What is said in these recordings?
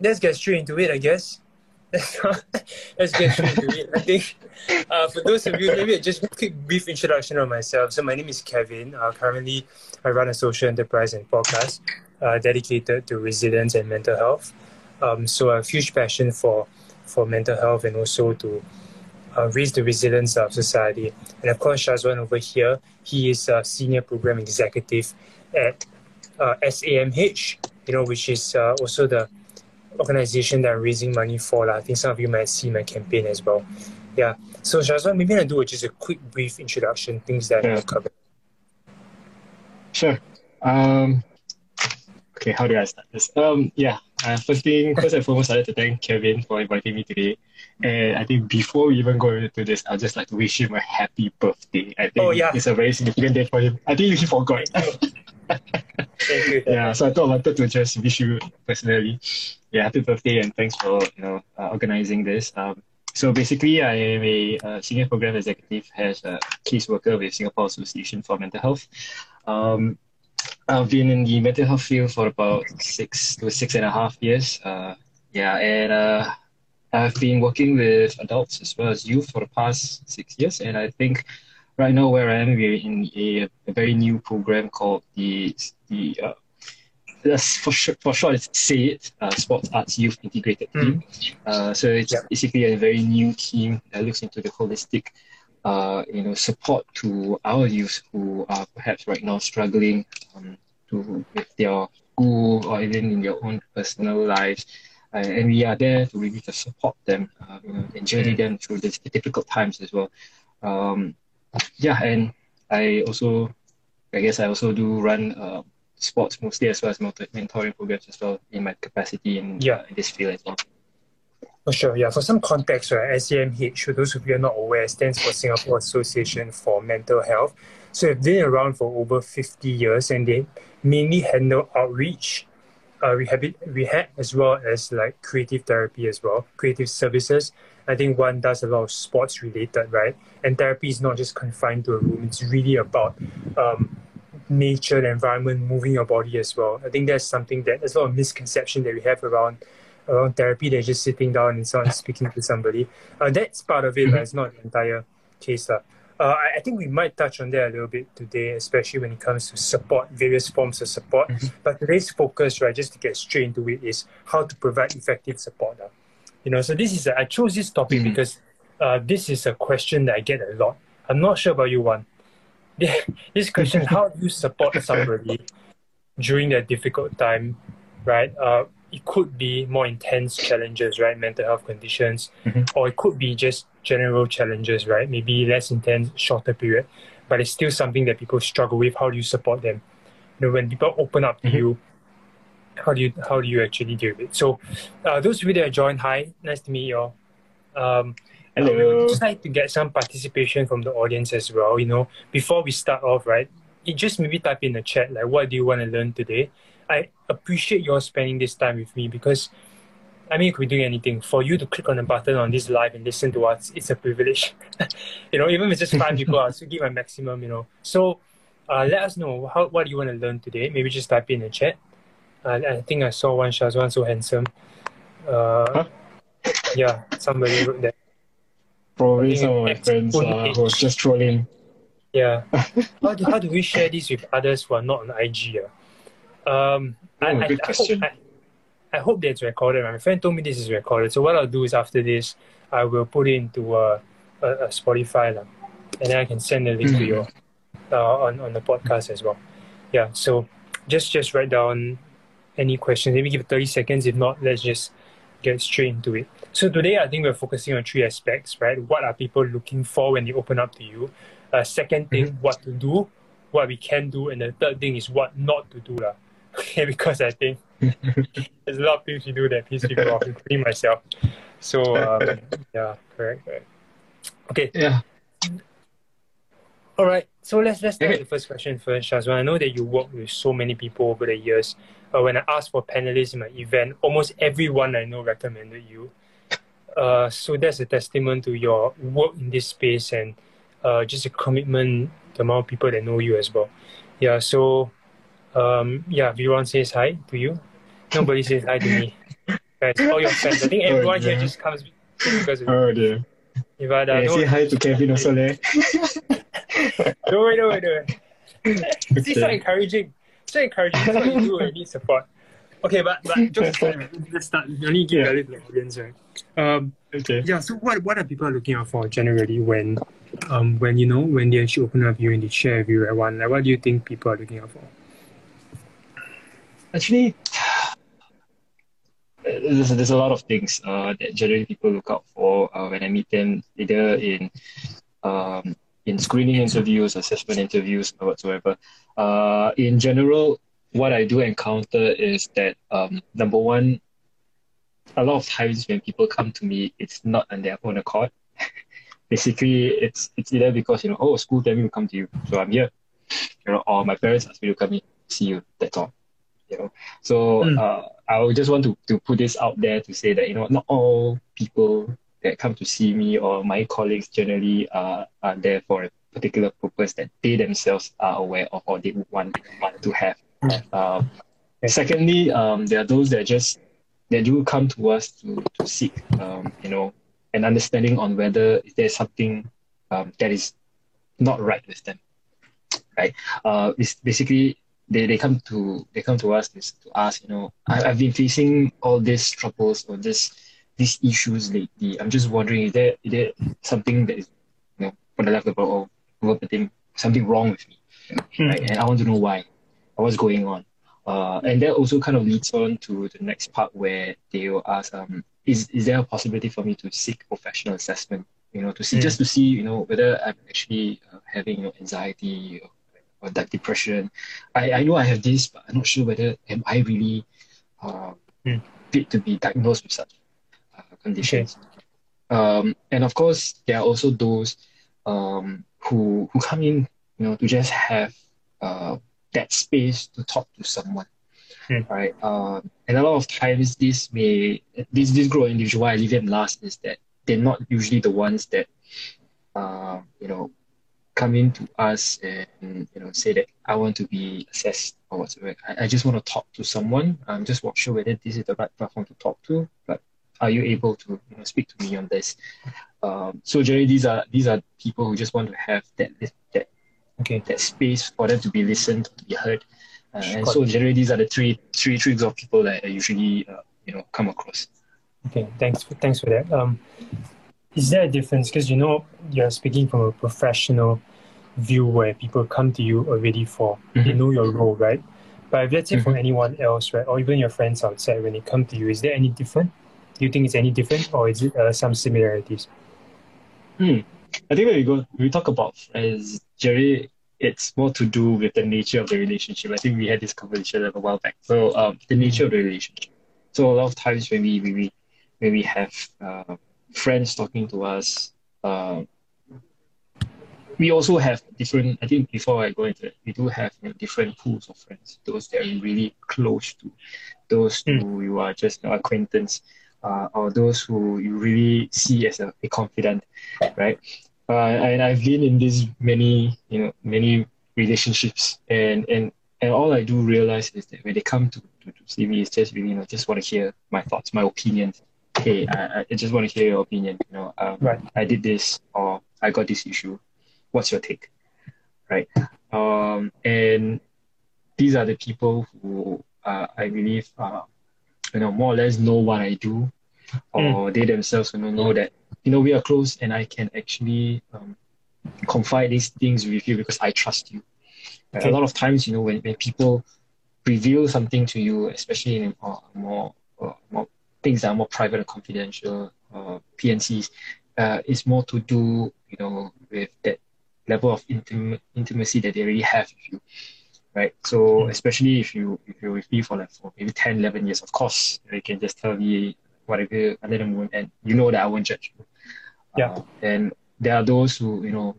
let's get straight into it, I guess. let's get straight into it. I think uh, for those of you, maybe just a quick brief introduction of myself. So my name is Kevin. Uh, currently, I run a social enterprise and podcast uh, dedicated to resilience and mental health. Um, so have huge passion for for mental health and also to uh, raise the resilience of society. And of course, Shazwan over here, he is a senior program executive at uh, SAMH, you know, which is uh, also the organization that I'm raising money for. I think some of you might see my campaign as well. Yeah. So Shazwan, maybe I'll do just a quick brief introduction, things that. I've covered. Sure. Um, okay, how do I start this? Um, yeah, uh, first thing, first and foremost, I'd like to thank Kevin for inviting me today. And I think before we even go into this, I'd just like to wish him a happy birthday. I think oh, yeah. it's a very significant day for him. I think he forgot. thank you. Yeah, so I thought I wanted to just wish you personally, yeah, happy birthday and thanks for you know uh, organizing this. Um, so basically, I am a uh, senior program executive as a caseworker with Singapore Association for Mental Health. Um, I've been in the mental health field for about six to six and a half years. Uh, yeah, and uh, I've been working with adults as well as youth for the past six years. And I think right now where I am, we're in a, a very new program called the the uh, for short, for short, it's SAYIT, uh, Sports Arts Youth Integrated mm. Team. Uh, so it's yep. basically a very new team that looks into the holistic uh, you know, support to our youth who are perhaps right now struggling um, to with their school or even in their own personal lives. Uh, and we are there to really to support them, uh, you know, and journey them through these difficult times as well. Um, yeah, and I also, I guess I also do run uh, sports mostly as well as mental mentoring programs as well in my capacity in, yeah. in this field as well. For sure, yeah. For some context, right, SAMH, for those of you are not aware, stands for Singapore Association for Mental Health. So they've been around for over 50 years and they mainly handle outreach, uh, rehab, rehab as well as like creative therapy as well, creative services. I think one does a lot of sports related, right? And therapy is not just confined to a room, it's really about um, nature, the environment, moving your body as well. I think that's something that there's a lot of misconception that we have around around therapy they're just sitting down and someone speaking to somebody. Uh, that's part of it, mm-hmm. but it's not the entire case. Uh. Uh, I, I think we might touch on that a little bit today, especially when it comes to support, various forms of support. Mm-hmm. But today's focus, right, just to get straight into it, is how to provide effective support. Uh. You know, so this is a, I chose this topic mm-hmm. because uh, this is a question that I get a lot. I'm not sure about you, one. this question: How do you support somebody during that difficult time, right? Uh, it could be more intense challenges, right? Mental health conditions, mm-hmm. or it could be just general challenges, right? Maybe less intense, shorter period, but it's still something that people struggle with. How do you support them? You know, when people open up to mm-hmm. you, how do you how do you actually deal with it? So, uh, those of you that joined, hi, nice to meet you all. Um, Hello. just like to get some participation from the audience as well. You know, before we start off, right? You just maybe type in the chat like, what do you want to learn today? I appreciate your spending this time with me because I mean, you could be doing anything. For you to click on the button on this live and listen to us, it's a privilege. you know, even if it's just five people, I'll still give my maximum, you know. So uh, let us know how, what do you want to learn today. Maybe just type in the chat. Uh, I think I saw one Shazwan so handsome. Uh, huh? Yeah, somebody wrote that. Probably some of my friends uh, who was just trolling. Yeah. how, do, how do we share this with others who are not on IG? Uh? Um, oh, I, good I, question. I hope, I, I hope that's recorded. My friend told me this is recorded. So what I'll do is after this, I will put it into a, a, a Spotify, and then I can send the link to you uh, on on the podcast as well. Yeah. So just just write down any questions. Maybe give it thirty seconds. If not, let's just get straight into it. So today, I think we're focusing on three aspects, right? What are people looking for when they open up to you? Uh, second thing, mm-hmm. what to do, what we can do, and the third thing is what not to do. lah. okay, because I think there's a lot of things you do that piss people off, including myself. So um, yeah, correct, correct. Okay. Yeah. All right. So let's let's start okay. the first question first, Shazwan. I know that you work with so many people over the years. Uh, when I asked for panelists in my event, almost everyone I know recommended you. Uh, so that's a testament to your work in this space and uh, just a commitment, the amount of people that know you as well. Yeah. So um, yeah, everyone says hi to you. Nobody says hi to me. Guys, all your fans. I think Oh, everyone here just comes because of you. Oh dear. But, uh, Hey, don't, say hi to Kevin also, leh. don't worry, don't worry, don't worry. This is so encouraging. So encouraging. That's what you do when you need support. Okay, but, but just let's start. You only give Yeah. value to the audience, right? Um, Okay. yeah, so what, what are people looking out for generally when um when you know when they actually open up you and they share with you at one? Like what do you think people are looking out for? Actually, there's, there's a lot of things uh, that generally people look out for uh, when I meet them, either in um, in screening interviews, assessment interviews, or whatsoever. Uh, in general, what I do encounter is that um, number one, a lot of times when people come to me, it's not on their own accord. Basically, it's it's either because you know, oh, school tell me to come to you, so I'm here, you know, or my parents asked me to come in, see you. That's all, you know. So Mm. uh, I would just want to, to put this out there to say that you know not all people that come to see me or my colleagues generally are, are there for a particular purpose that they themselves are aware of or they want, want to have. Mm. Um, secondly, um, there are those that just that do come to us to, to seek um, you know an understanding on whether there's something um, that is not right with them. Right? Uh, it's basically they, they come to they come to us to, to ask, you know, I, I've been facing all these troubles or this these issues lately. I'm just wondering, is there is there something that is, you know, for the lack of or something wrong with me, right? And I want to know why, what's going on. Uh, and that also kind of leads on to the next part where they will ask, um, is is there a possibility for me to seek professional assessment? You know, to see Mm. just to see, you know, whether I'm actually uh, having you know, anxiety or, or that depression. I, I know I have this, but I'm not sure whether am I really uh, Mm. fit to be diagnosed with such conditions. Um, and of course, there are also those um, who who come in, you know, to just have uh, that space to talk to someone, Mm. right? Um, and a lot of times, this may this this group of individual why I leave them last is that they're not usually the ones that, uh, you know, come in to us and you know say that I want to be assessed or whatsoever. I, I just want to talk to someone. I'm just not sure whether this is the right platform to talk to, but are you able to you know, speak to me on this? Um, so generally, these are these are people who just want to have that that Okay. that space for them to be listened, to be heard. Uh, and so generally, these are the three three tricks of people that I usually uh, you know come across. Okay, thanks for, thanks for that. Um, is there a difference? Because you know you're speaking from a professional view where people come to you already for they Mhm. know your role, right? But if let's say for Mhm. anyone else, right, or even your friends outside, when they come to you, is there any different? Do you think it's any different, or is it uh, some similarities? Hmm. I think when we go, when we talk about friends, Jerry, it's more to do with the nature of the relationship. I think we had this conversation a while back. So, um, the nature of the relationship. So a lot of times when we when we when we have uh, friends talking to us, um, we also have different. I think before I go into it, we do have you know, different pools of friends. Those that are really close to, those Mm. who you are just an acquaintance, uh, or those who you really see as a, a confidant, right? Uh, and I've been in these many, you know, many relationships, and and and all I do realize is that when they come to, to, to see me, it's just really, you know, just want to hear my thoughts, my opinions. Hey, I, I just want to hear your opinion. You know, um, Right. I did this, or I got this issue. What's your take? Right. Um, and these are the people who uh, I believe, uh, you know, more or less know what I do, or they themselves, you know, know that you know we are close, and I can actually um, confide these things with you because I trust you. Okay. A lot of times, you know, when, when people reveal something to you, especially in uh, more uh, more things that are more private and confidential, uh, PNCs, uh, it's more to do, you know, with that level of intim- intimacy that they already have with you, right? So Mm. especially if you if you're with me for like for maybe 10, 11 years, of course, you can just tell me whatever under the moon, and you know that I won't judge you. Yeah. Uh, and there are those who, you know,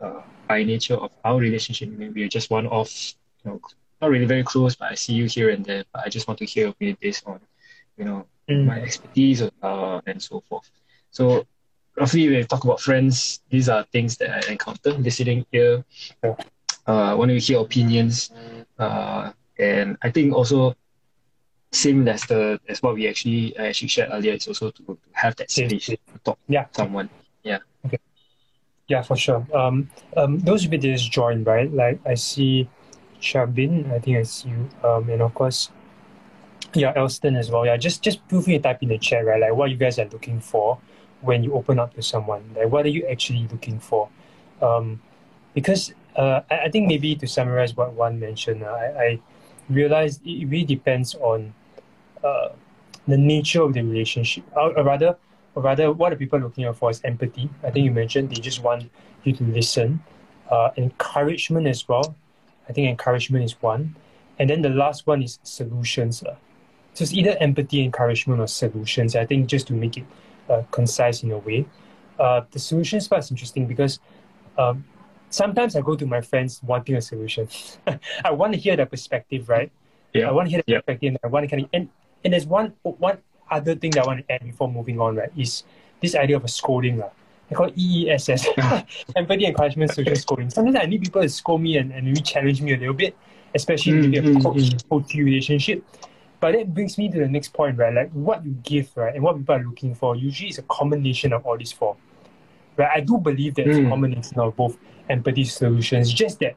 uh, by nature of our relationship, maybe are just one of, you know, not really very close, but I see you here and there. But I just want to hear opinion based on, you know, Mm. my expertise uh, and so forth. So roughly when we talk about friends, these are things that I encounter listening here. Yeah. Uh, want to hear opinions. Uh, and I think also same as the as what we actually I actually shared earlier. It's also to, to have that space to talk yeah. to someone. Yeah. Okay. Yeah, for sure. Um, um, those videos join right. Like I see, Shabin. I think I see you. Um, and of course, yeah, Elston as well. Yeah, just just feel free to type in the chat, right? Like what you guys are looking for when you open up to someone. Like what are you actually looking for? Um, because uh, I, I think maybe to summarize what one mentioned, uh, I, I realized it really depends on uh, the nature of the relationship. Or, or rather, or rather, what are people looking out for is empathy. I think you mentioned they just want you to listen. Uh, encouragement as well. I think encouragement is one. And then the last one is solutions. Uh. So it's either empathy, encouragement, or solutions. I think just to make it uh, concise in a way. Uh, the solutions part is interesting because um, sometimes I go to my friends wanting a solution. I want to hear their perspective, right? Yeah. I want to hear the Yeah. perspective. And I want to kind of, and, and there's one one other thing that I want to add before moving on, right? Is this idea of a scolding, lah. I call it EESS, empathy, encouragement, social scolding. Sometimes I need people to scold me and, and maybe challenge me a little bit, especially Mm, maybe a mm, coach coach relationship. But that brings me to the next point, right? Like what you give, right, and what people are looking for usually is a combination of all these four. Right? I do believe that it's a Mm. combination of both empathy solutions, just that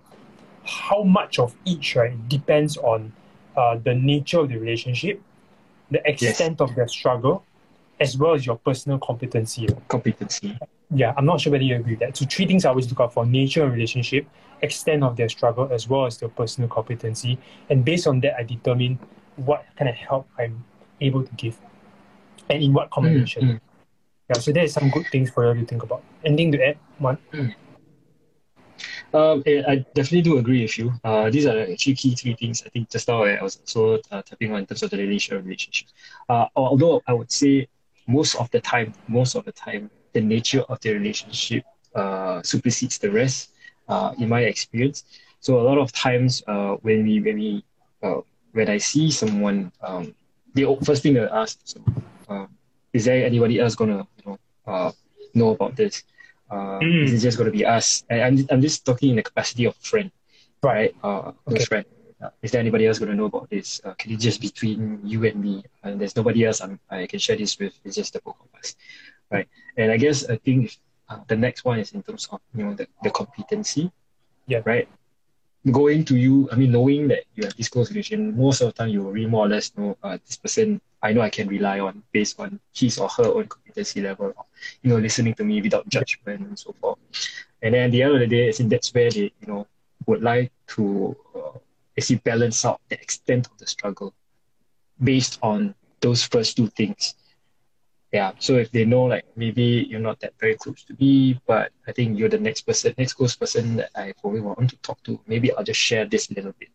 how much of each, right, depends on uh, the nature of the relationship, the extent of their struggle, as well as your personal competency. Competency. Yeah, I'm not sure whether you agree with that. So three things I always look out for: nature of relationship, extent of their struggle, as well as their personal competency. And based on that, I determine what kind of help I'm able to give, and in what combination. Mm, mm. Yeah, so there is some good things for you to think about. Anything to add, one? Um, eh, I definitely do agree with you. Uh, these are actually key three things. I think just now I was also uh, tapping on in terms of the relationship. Uh, although I would say most of the time, most of the time, the nature of the relationship uh, supersedes the rest. Uh, in my experience, so a lot of times uh, when we when we uh, when I see someone, um, the first thing I ask, so, um, is there anybody else gonna you know uh, know about this? Uh, Mm. Is it just gonna be us? And I'm I'm just talking in the capacity of friend, right? Uh, Okay. friend. Uh, is there anybody else gonna know about this? Uh, can it just be between you and me? And there's nobody else I'm, I can share this with. It's just the both of us, right? And I guess I think uh, the next one is in terms of you know the, the competency, Yeah. right? Going to you, I mean, knowing that you have this close relation, most of the time you will really more or less know uh, this person. I know I can rely on based on his or her own competency level, or, you know, listening to me without judgment and so forth. And then at the end of the day, I think that's where they, you know, would like to uh, actually balance out the extent of the struggle based on those first two things. Yeah. So if they know like maybe you're not that very close to me, but I think you're the next person, next close person that I probably want to talk to, maybe I'll just share this a little bit.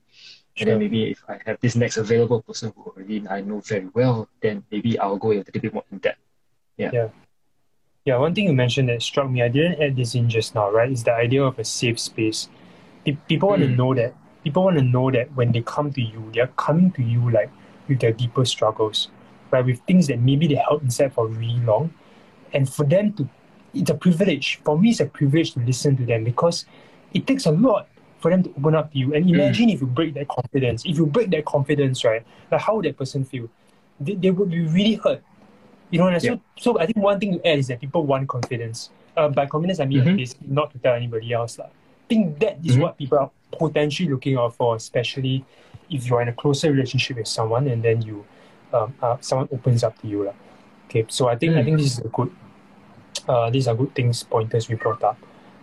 And then maybe if I have this next available person who already I know very well, then maybe I'll go a little bit more in depth. Yeah, Yeah. Yeah, one thing you mentioned that struck me, I didn't add this in just now, right? Is the idea of a safe space. People want to Mm. know that. People want to know that when they come to you, they're coming to you like with their deeper struggles, right? With things that maybe they held inside for really long, and for them to, it's a privilege. For me, it's a privilege to listen to them because it takes a lot for them to open up to you. And imagine if you break that confidence. If you break that confidence, right? Like how would that person feel? They, they would be really hurt. You know, and so, Yeah. so I think one thing to add is that people want confidence. Uh, by confidence, I mean like, Mhm. basically not to tell anybody else. lah. I think that is Mhm. what people are potentially looking out for, especially if you're in a closer relationship with someone and then you, um, uh, someone opens up to you. lah. Okay, so I think I Mm. think this is a good, uh, these are good things, pointers we brought up.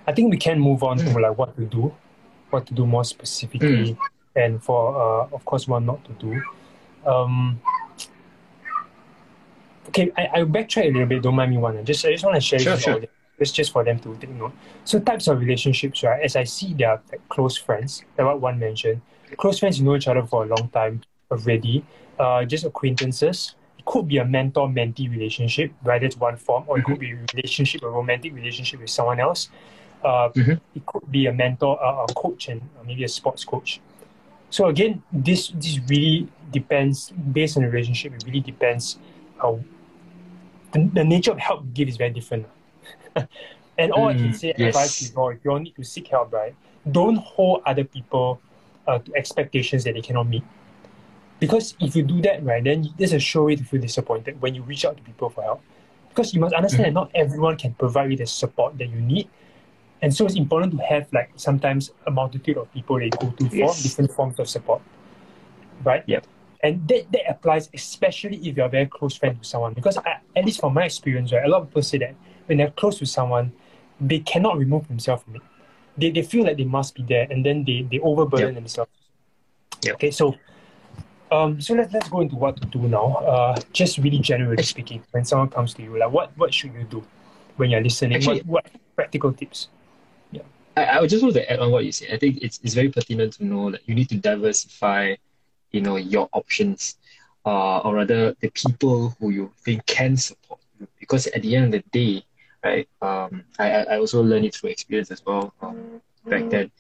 I think we can move on to Mm. like what to do, what to do more specifically, and for uh, of course what not to do. Um, okay, I, I backtrack a little bit. Don't mind me, one. I just I just want to share Sure, this sure. all. Just for them to take note. So types of relationships, right? As I see, they are like close friends. Like what one mentioned, close friends you know each other for a long time already. Uh, just acquaintances. It could be a mentor-mentee relationship, right? That's one form, or it could be a relationship, a romantic relationship with someone else. Uh, Mhm. It could be a mentor, uh, a coach, and uh, maybe a sports coach. So again, this this really depends based on the relationship. It really depends how the, the nature of help you give is very different. and all I can Mm, say, yes. advice is, all, if you all need to seek help, right? Don't hold other people uh, to expectations that they cannot meet. Because if you do that, right, then there's a sure way to feel disappointed when you reach out to people for help. Because you must understand mm-hmm. that not everyone can provide you the support that you need. And so it's important to have like sometimes a multitude of people you go to yes. for different forms of support. Right? Yep. And that, that applies especially if you're a very close friend with someone. Because I, at least from my experience, right, a lot of people say that when they're close to someone, they cannot remove themselves from it. They, they feel like they must be there and then they, they overburden yep. themselves. Yep. Okay, so um, so let, let's go into what to do now. Uh, just really generally speaking, when someone comes to you, like what, what should you do when you're listening? Actually, what, what practical tips? I, I just want to add on what you said. I think it's, it's very pertinent to know that you need to diversify you know your options uh, or rather the people who you think can support you because at the end of the day right um, I, I also learned it through experience as well um, back then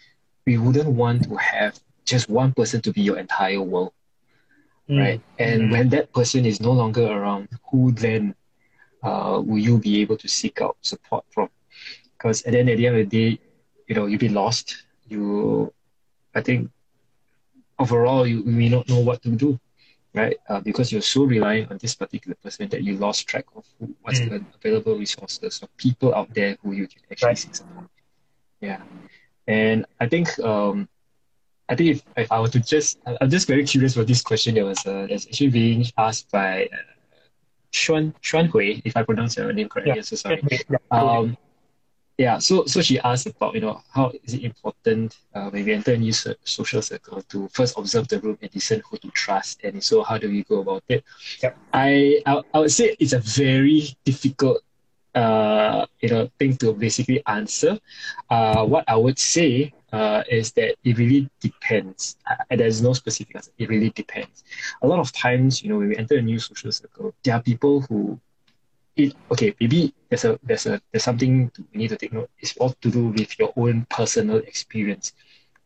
we wouldn't want to have just one person to be your entire world mm. right and mm. when that person is no longer around who then uh, will you be able to seek out support from because at the end, at the end of the day you know you'll be lost you i think overall you, may not know what to do, right? Uh, because you're so reliant on this particular person that you lost track of who, what's mm. the available resources of people out there who you can actually right. seek support. Yeah, and I think um, I think if, if I were to just, I'm just very curious about this question that was uh, that's actually being asked by uh, Xuan Xuan Hui, if I pronounce your name correctly. Yeah. So sorry. Um, yeah so so she asked about you know how is it important uh, when we enter a new so- social circle to first observe the room and discern who to trust and so how do we go about it yep. I, I i would say it's a very difficult uh you know thing to basically answer uh what i would say uh, is that it really depends. Uh, there's no specific answer. It really depends. A lot of times, you know, when we enter a new social circle, there are people who it okay maybe there's a there's a there's something to, we need to take note. It's all to do with your own personal experience.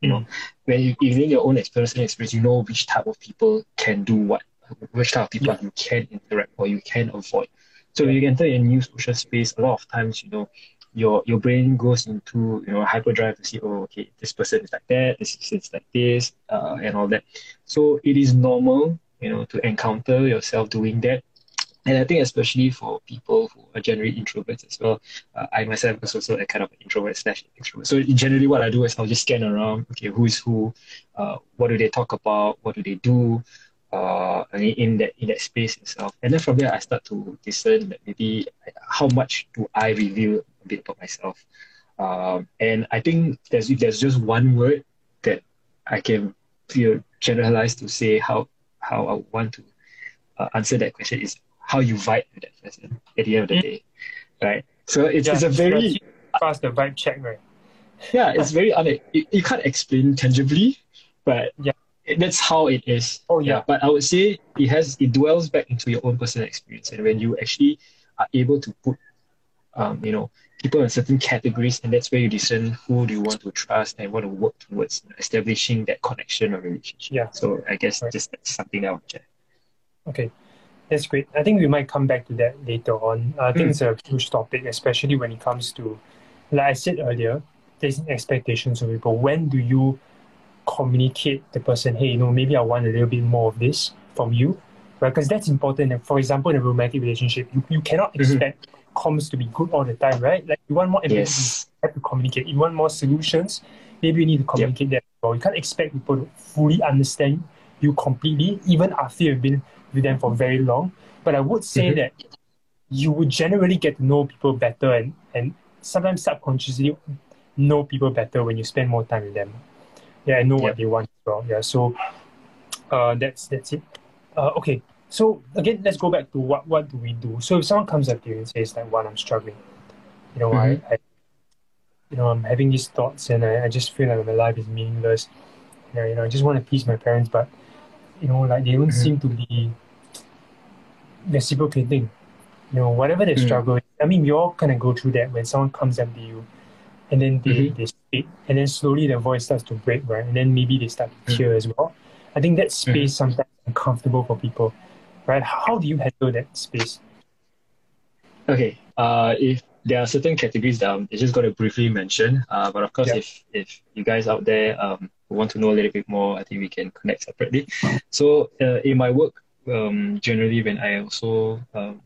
You know when you in your own personal experience you know which type of people can do what which type of people yeah. you can interact or you can avoid. So when you enter a new social space a lot of times you know your your brain goes into you know hyperdrive to see oh okay this person is like that this person is like this uh, and all that. So it is normal you know to encounter yourself doing that and I think especially for people who are generally introverts as well, uh, I myself was also a kind of introvert slash extrovert. So generally what I do is I'll just scan around, okay, who is who, uh, what do they talk about, what do they do, uh, in that in that space itself. And then from there I start to discern that maybe how much do I reveal a bit about myself. Um, and I think there's there's just one word that I can feel generalized to say how how I want to uh, answer that question is how you vibe with that person at the end of the day, right? So it's, yeah, it's a very fast the vibe check, right? Yeah, it's very un- you, you can't explain tangibly, but yeah, it, that's how it is. Oh yeah. yeah. But I would say it has it dwells back into your own personal experience, and when you actually are able to put, um, you know, people in certain categories, and that's where you discern who do you want to trust and want to work towards establishing that connection or relationship. Yeah. So I guess right. just that's something I would share. Okay. That's great. I think we might come back to that later on. I think mm. it's a huge topic, especially when it comes to, like I said earlier, there's expectations of people. When do you communicate the person, hey, you know, maybe I want a little bit more of this from you, right? Because that's important. For example, in a romantic relationship, you, you cannot mm-hmm. expect comms to be good all the time, right? Like you want more empathy, yes. you have to communicate. You want more solutions, maybe you need to communicate yep. that. Well, you can't expect people to fully understand you completely, even after you've been with them for very long. But I would say mm-hmm. that you would generally get to know people better and, and sometimes subconsciously know people better when you spend more time with them. Yeah, and know what they want as well. Yeah, so uh, that's that's it. Uh, okay, so again, let's go back to what what do we do? So if someone comes up to you and says like, "One, I'm struggling," you know, mm-hmm. I, I, you know, I'm having these thoughts and I, I just feel like my life is meaningless. You know, you know, I just want to please my parents, but you know, like they don't mm-hmm. seem to be reciprocating. You know, whatever they mm. struggle, I mean, we all kind of go through that when someone comes up to you, and then they, mm-hmm. they speak, and then slowly their voice starts to break, right? And then maybe they start to mm. tear as well. I think that space mm-hmm. sometimes uncomfortable for people, right? How do you handle that space? Okay, uh, if there are certain categories that I'm just going to briefly mention, uh, but of course, if if you guys out there um, want to know a little bit more, I think we can connect separately. So uh, in my work, um, generally when I also um,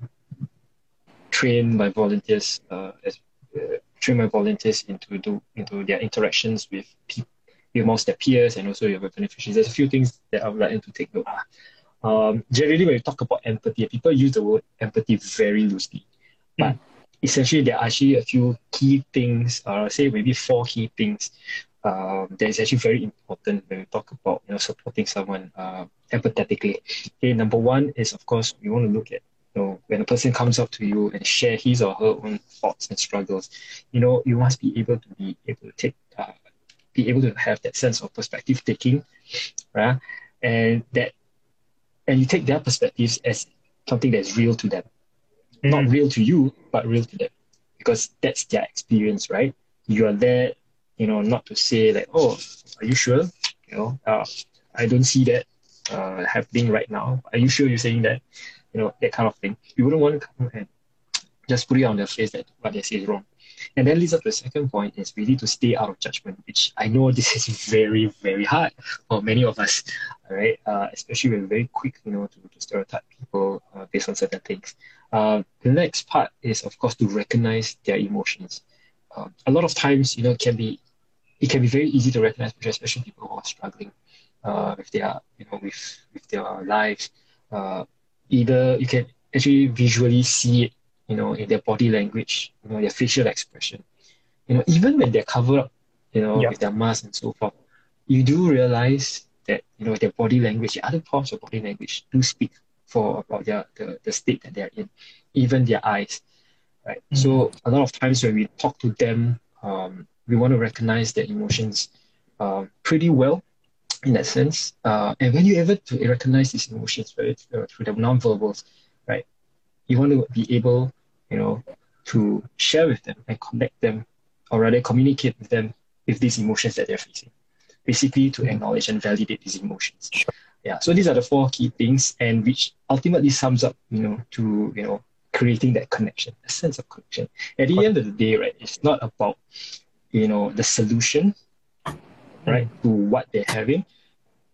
train my volunteers uh, as uh, train my volunteers into do into their interactions with people amongst their peers and also your beneficiaries. There's a few things that I would like to take note. Um, generally, when we talk about empathy, people use the word empathy very loosely, but mm. essentially there are actually a few key things, or uh, say maybe four key things um, that is actually very important when we talk about you know supporting someone uh, empathetically. Okay, number one is of course we want to look at you know when a person comes up to you and share his or her own thoughts and struggles, you know you must be able to be able to take uh, be able to have that sense of perspective taking, right? And that and you take their perspectives as something that's real to them, mm-hmm. not real to you, but real to them, because that's their experience, right? You are there you know, not to say like, oh, are you sure? You know, uh, I don't see that uh, happening right now. Are you sure you're saying that? You know, that kind of thing. You wouldn't want to come and just put it on their face that what they say is wrong. And then leads up to the second point is really to stay out of judgment, which I know this is very, very hard for many of us, right? Uh, especially we're very quick, you know, to, to stereotype people uh, based on certain things. Uh, the next part is, of course, to recognize their emotions. Uh, a lot of times, you know, can be it can be very easy to recognize, especially people who are struggling uh, with their, you know, with with their lives. Uh, either you can actually visually see it, you know, in their body language, you know, their facial expression. You know, even when they're covered up, you know, with their mask and so forth, you do realize that you know their body language, the other parts of body language, do speak for about their the, the state that they're in, even their eyes. Right. Mm-hmm. So a lot of times when we talk to them, um, we want to recognize their emotions uh, pretty well in that sense. Uh, and when you're able to recognize these emotions right, uh, through the non-verbals, right, you want to be able, you know, to share with them and connect them, or rather communicate with them with these emotions that they're facing. Basically, to acknowledge and validate these emotions. Sure. Yeah. So these are the four key things, and which ultimately sums up, you know, to you know creating that connection, a sense of connection. At the end of the day, right, it's not about you know the solution right to what they're having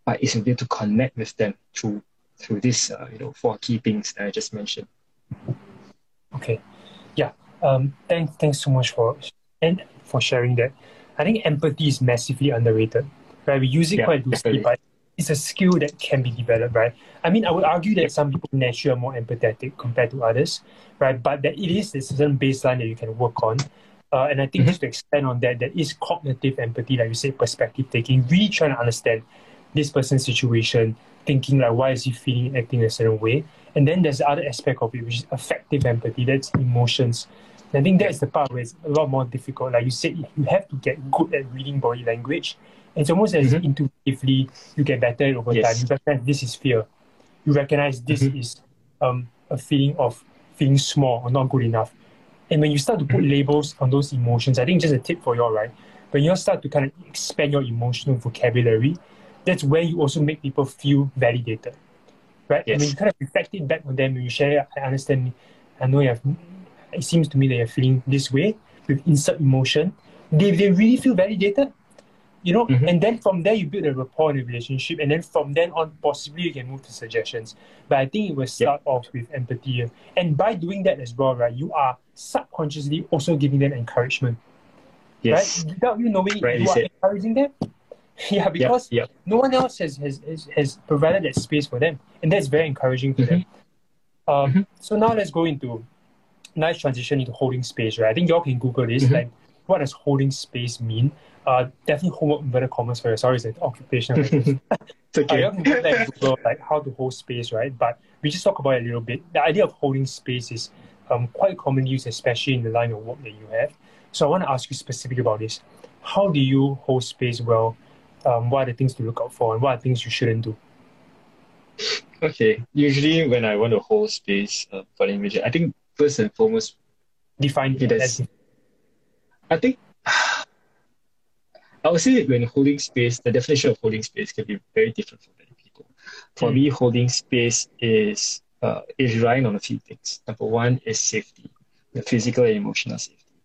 but it's able to connect with them through through these uh, you know four key things that i just mentioned. Okay. Yeah um thanks thanks so much for and for sharing that. I think empathy is massively underrated right? We use it yeah, quite loosely but it's a skill that can be developed right i mean i would argue that some people naturally are more empathetic compared to others right but that it is a certain baseline that you can work on uh, and I think mm-hmm. just to expand on that, that is cognitive empathy, like you said, perspective taking, really trying to understand this person's situation, thinking like why is he feeling acting a certain way. And then there's the other aspect of it, which is affective empathy, that's emotions. And I think that's the part where it's a lot more difficult. Like you said, you have to get good at reading body language. It's almost as mm-hmm. intuitively you get better over yes. time. You recognize this is fear. You recognize this mm-hmm. is um, a feeling of feeling small or not good enough. And when you start to put mm-hmm. labels on those emotions, I think just a tip for you all, right? When you start to kind of expand your emotional vocabulary, that's where you also make people feel validated, right? Yes. And when you kind of reflect it back on them, when you share, I understand, I know you have, it seems to me that you're feeling this way with insert emotion. They, they really feel validated, you know, mm-hmm. and then from there you build a rapport in a relationship, and then from then on, possibly you can move to suggestions. But I think it will start off with empathy, and by doing that as well, right, you are subconsciously also giving them encouragement. Yes. Right? Without you knowing right, you are encouraging them. yeah, because no one else has, has, has, provided that space for them. And that's very encouraging to mm-hmm. them. Um, mm-hmm. So now let's go into nice transition into holding space, right? I think y'all can Google this. Mm-hmm. Like, what does holding space mean? Uh, definitely homework inverted commas for you. Sorry, it's an occupational. it's okay. You can Google like how to hold space, right? But we just talk about it a little bit. The idea of holding space is um, quite commonly used, especially in the line of work that you have. So I want to ask you specifically about this. How do you hold space well? Um, what are the things to look out for, and what are things you shouldn't do? Okay, usually when I want to hold space uh, for an individual, I think first and foremost, define it as. I think I would say when holding space, the definition of holding space can be very different for many people. For mm. me, holding space is uh, is relying on a few things. Number one is safety, the physical and emotional safety,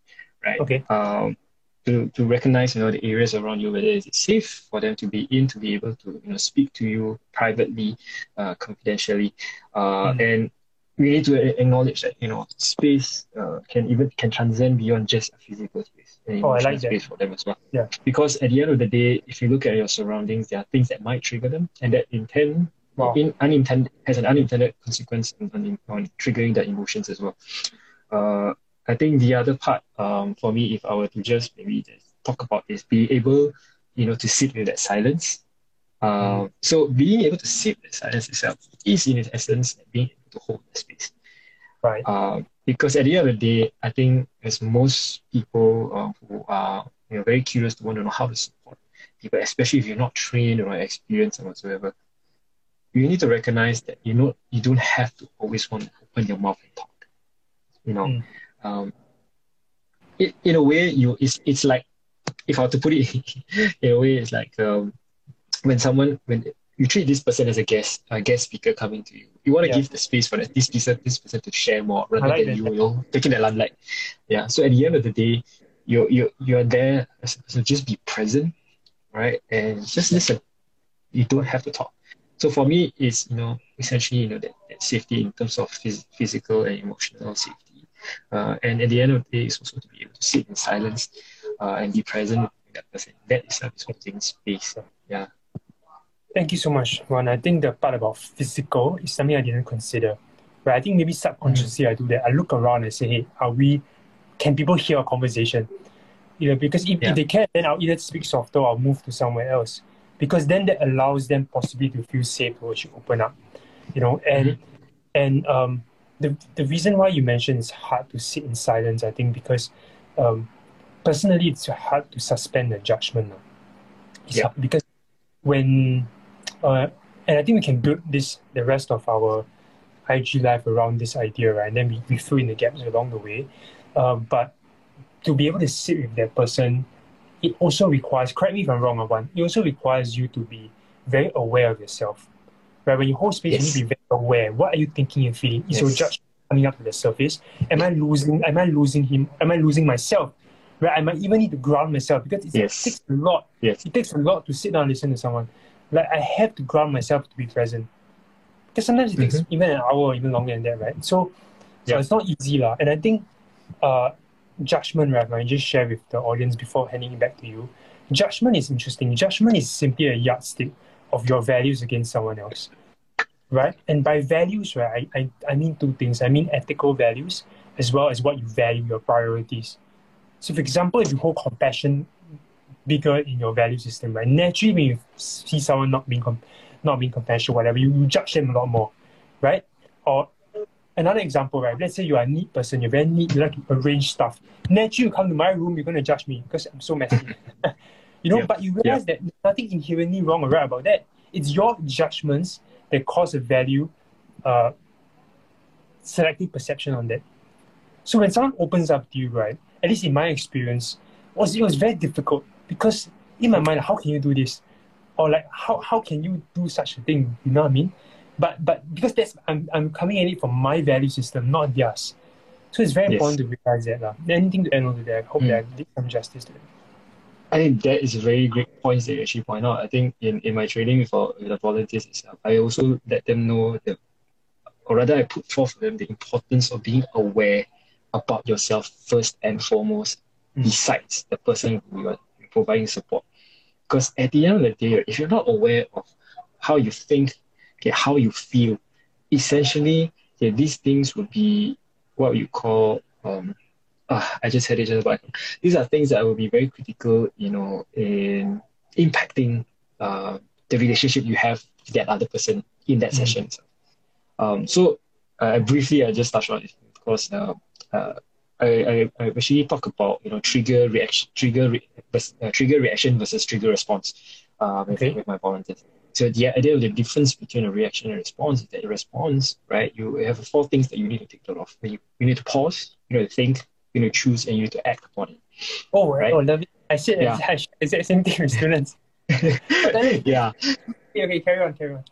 right? Okay. Um, to, to recognize you know the areas around you whether it's safe for them to be in to be able to you know speak to you privately uh, confidentially uh, mm. and we need to acknowledge that you know space uh, can even can transcend beyond just a physical space and oh, I like space that. for them as well yeah because at the end of the day if you look at your surroundings there are things that might trigger them and that intent wow. in unintended has an unintended consequence on, on, on triggering their emotions as well uh, I think the other part um, for me, if I were to just maybe just talk about is be able, you know, to sit with that silence. Uh, mm. So being able to sit with that silence itself is in its essence being to hold the space. Right. Uh, because at the end of the day, I think as most people uh, who are you know, very curious to want to know how to support people, especially if you're not trained or experienced or whatsoever, you need to recognize that you know you don't have to always want to open your mouth and talk. You know, mm um, it, in a way, you it's it's like if I were to put it in a way, it's like um, when someone when you treat this person as a guest, a guest speaker coming to you, you want to yeah. give the space for that, this person, this person to share more rather like than you, you know, taking the limelight. Yeah. So at the end of the day, you're you you're there, so just be present, right, and just listen. You don't have to talk. So for me, it's you know essentially you know that, that safety in terms of phys- physical and emotional safety uh, and at the end of the day, it's also to be able to sit in silence uh, and be present with that person. That itself is holding space. Yeah. Thank you so much, Ron. I think the part about physical is something I didn't consider. But I think maybe subconsciously I do that. I look around and say, hey, are we, can people hear a conversation? You know, because if, yeah. if they can, then I'll either speak softer or I'll move to somewhere else. Because then that allows them possibly to feel safe to actually open up. You know, and mm-hmm. and um the, the reason why you mentioned it's hard to sit in silence, I think, because um, personally, it's hard to suspend the judgment. yeah. because when, uh, and I think we can build this, the rest of our IG life around this idea, right? And then we, we fill in the gaps along the way. Uh, but to be able to sit with that person, it also requires, correct me if I'm wrong, one, it also requires you to be very aware of yourself. Right? When you hold space, yes. you need to be very aware. What are you thinking and feeling? Is yes. your judgment coming up to the surface? Am I losing am I losing him? Am I losing myself? Right? I might even need to ground myself because it yes. takes a lot. Yes. It takes a lot to sit down and listen to someone. Like I have to ground myself to be present. Because sometimes it takes mm-hmm. even an hour or even longer than that, right? So, so yeah. it's not easy. La. And I think uh, judgment, right, I just share with the audience before handing it back to you. Judgment is interesting. Judgment is simply a yardstick of your values against someone else right? And by values, right, I, I, I mean two things. I mean ethical values as well as what you value, your priorities. So, for example, if you hold compassion bigger in your value system, right, naturally when you see someone not being com- not being compassionate, whatever, you, you judge them a lot more, right? Or another example, right? Let's say you're a neat person, you're very neat, you like to arrange stuff. Naturally, you come to my room, you're going to judge me because I'm so messy. you know, yeah. but you realize yeah. that nothing inherently wrong or right about that. It's your judgments that cause a value uh, selective perception on that. So when someone opens up to you, right, at least in my experience, was it was very difficult because in my mind, how can you do this? Or like how, how can you do such a thing? You know what I mean? But but because that's I'm I'm coming at it from my value system, not theirs. So it's very yes. important to realize that. Uh. Anything to add on to that? I hope mm. that I did some justice to it. I think that is a very great point that you actually point out. I think in, in my training for with the volunteers itself, I also let them know that, or rather, I put forth for them the importance of being aware about yourself first and foremost, mm. besides the person who you are providing support. Because at the end of the day, if you're not aware of how you think, okay, how you feel, essentially, yeah, these things would be what you call um, uh, I just had it just but these are things that will be very critical, you know, in impacting uh, the relationship you have with that other person in that mm-hmm. session. Um, so uh, briefly, I just touched on it because uh, uh, I, I, I actually talk about you know trigger reaction, trigger re- uh, trigger reaction versus trigger response with, okay. with my volunteers. So the idea of the difference between a reaction and a response is that a response, right? You have four things that you need to take note of. You, you need to pause, you need to think, you know choose and you need to act upon it. Oh, right? oh, love it. I said yeah. it's the same thing with students. yeah. Okay, carry on, carry on.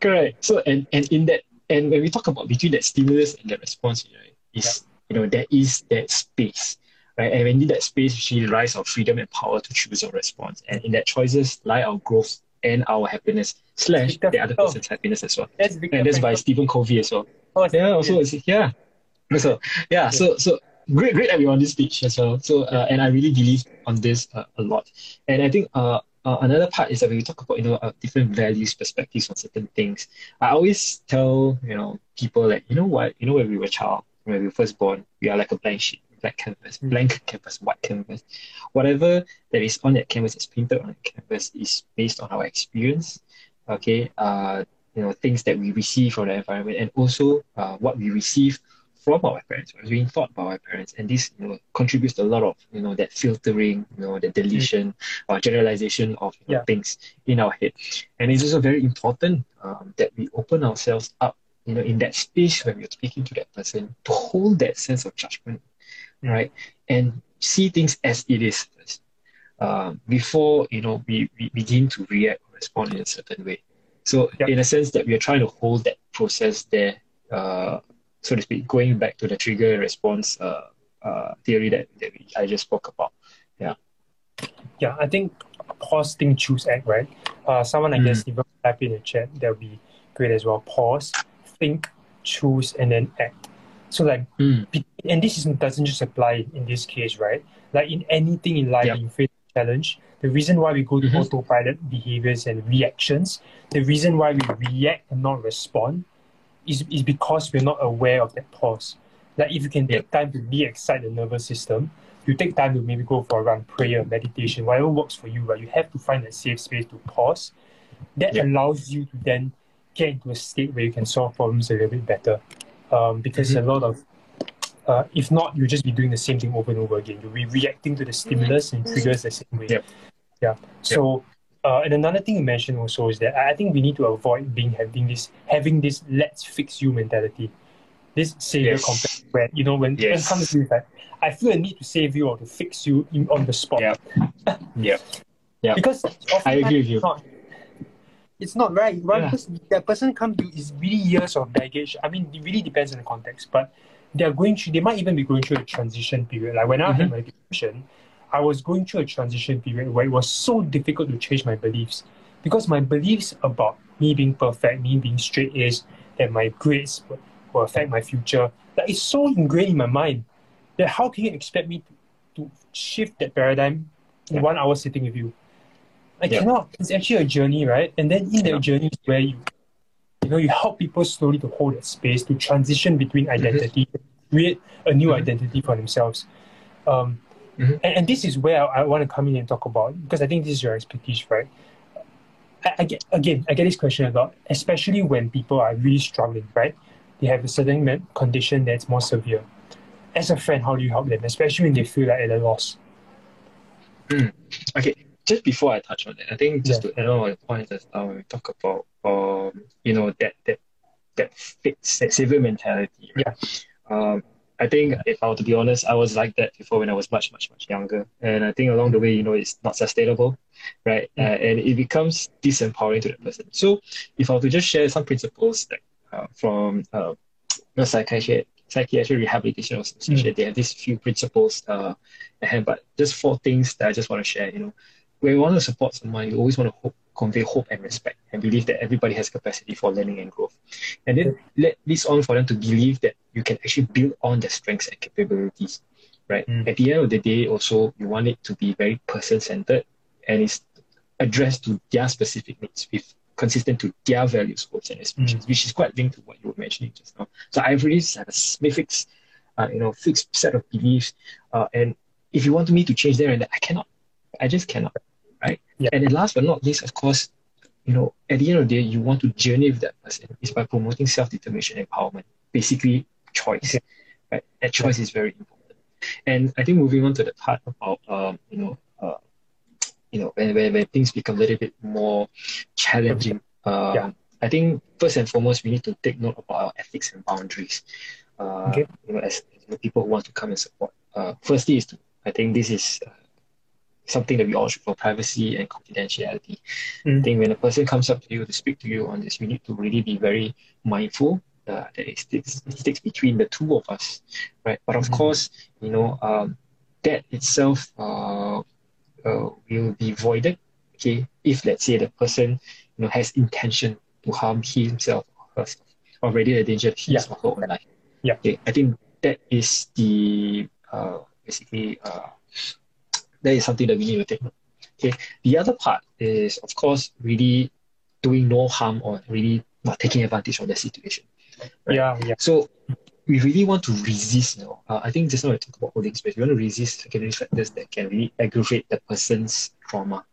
Correct. So and and in that and when we talk about between that stimulus and that response, you know, is. You know there is that space, right? And in that space, actually lies our freedom and power to choose our response. And in that choices lie our growth and our happiness slash the other person's happiness as well. That's and that's by Stephen Covey as well. Oh, yeah, also yeah. So yeah, so so great, great that we're on this speech as well. So uh, and I really believe on this uh, a lot. And I think uh, uh, another part is that when we talk about you know uh, different values, perspectives on certain things, I always tell you know people like you know what you know when we were a child, when we were first born, we are like a blank sheet, black canvas, mm. blank canvas, white canvas. Whatever that is on that canvas is painted on the canvas is based on our experience. Okay, uh, you know things that we receive from the environment and also uh, what we receive from our parents, what's being thought by our parents, and this you know contributes to a lot of you know that filtering, you know, the deletion or generalization of you know, yeah. things in our head, and it's also very important um, that we open ourselves up, you know, in that space when you're speaking to that person to hold that sense of judgment, right, and see things as it is uh, before you know we, we begin to react or respond in a certain way. So yeah. in a sense that we are trying to hold that process there. Uh, so to speak, going back to the trigger response uh, uh, theory that, that we, I just spoke about. Yeah. Yeah, I think pause, think, choose, act, right? Uh, someone, I mm. guess, even type in the chat, that'll be great as well. Pause, think, choose, and then act. So, like, mm. and this is, doesn't just apply in this case, right? Like, in anything in life, yep. you face a challenge, the reason why we go to mm-hmm. autopilot behaviors and reactions, the reason why we react and not respond is, is because we're not aware of that pause. Like if you can take time to re-excite the nervous system, you take time to maybe go for a run, prayer, meditation, whatever works for you, right? You have to find a safe space to pause. That yeah. allows you to then get into a state where you can solve problems a little bit better. Um, because mm-hmm. a lot of, uh, if not, you'll just be doing the same thing over and over again. You'll be reacting to the stimulus and triggers the same way. Yep. Yeah. So uh, and another thing you mentioned also is that I think we need to avoid being having this having this let's fix you mentality. This savior yes. complex where you know when yes. when comes to like I feel a need to save you or to fix you in, on the spot. Yeah. yeah. Yeah. Because I agree with you. Not, it's not right. Right? Yeah. Because that person comes to is really years of baggage. I mean, it really depends on the context, but they're going through. They might even be going through a transition period. Like when I mm-hmm. had my depression, I was going through a transition period where it was so difficult to change my beliefs because my beliefs about me being perfect, me being straight is that my grades will, will affect my future, that is so ingrained in my mind that how can you expect me to, to shift that paradigm in yeah. one hour sitting with you? I yeah. cannot. It's actually a journey, right? And then in that journey is where you, you know, you help people slowly to hold that space to transition between mm-hmm. identity, mm-hmm. create a new mm-hmm. identity for themselves. Um, Mm-hmm. And, and, this is where I, I, want to come in and talk about because I think this is your expertise, right? I, I, get again, I get this question a lot, especially when people are really struggling, right? They have a certain condition that's more severe. As a friend, how do you help them, especially when they feel like at a loss? Mm. Okay, just before I touch on that, I think just yeah. to add on the point that uh, we talk about, um, you know, that that that fits that savior mentality, right? Yeah. Um, I think if I were to be honest, I was like that before when I was much, much, much younger. And I think along the way, you know, it's not sustainable, right? Mm. Uh, and it becomes disempowering to the person. So if I were to just share some principles like, uh, from uh, the psychiatry, psychiatric rehabilitation association, mm. they have these few principles uh, ahead, but just four things that I just want to share. You know, when you want to support someone, you always want to hope, convey hope and respect and believe that everybody has capacity for learning and growth. And then let this on for them to believe that you can actually build on their strengths and capabilities, right? Mm. At the end of the day, also, you want it to be very person centered and it's addressed to their specific needs with consistent to their values, hopes, and aspirations, mm. which is quite linked to what you were mentioning just now. So I've really have a fixed, uh, you know, fixed set of beliefs. Uh, and if you want me to change there and I cannot. I just cannot, right? Yeah. And then last but not least, of course, you know, at the end of the day, you want to journey with that person is by promoting self-determination empowerment. Basically, choice. Right? That choice is very important. And I think moving on to the part about um, you know uh, you know when, when, when things become a little bit more challenging, um, yeah. I think first and foremost we need to take note about our ethics and boundaries. Uh, okay. You know, as, as people who want to come and support. Uh, firstly, is to I think this is uh, something that we all should for privacy and confidentiality. Mm. I think when a person comes up to you to speak to you on this, we need to really be very mindful uh, that it sticks, it sticks between the two of us, right? But of mm-hmm. course, you know, um, that itself uh, uh, will be voided. Okay, if let's say the person you know has intention to harm himself or herself, already a danger to his Yeah. or her own life. Yeah. Okay, I think that is the uh, basically uh, that is something that we need to take note. Okay, the other part is of course really doing no harm or really not taking advantage of the situation. Right. Yeah, yeah. So we really want to resist. You know, uh, I think just now we talk about holding space. We want to resist secondary factors that can really aggravate the person's trauma.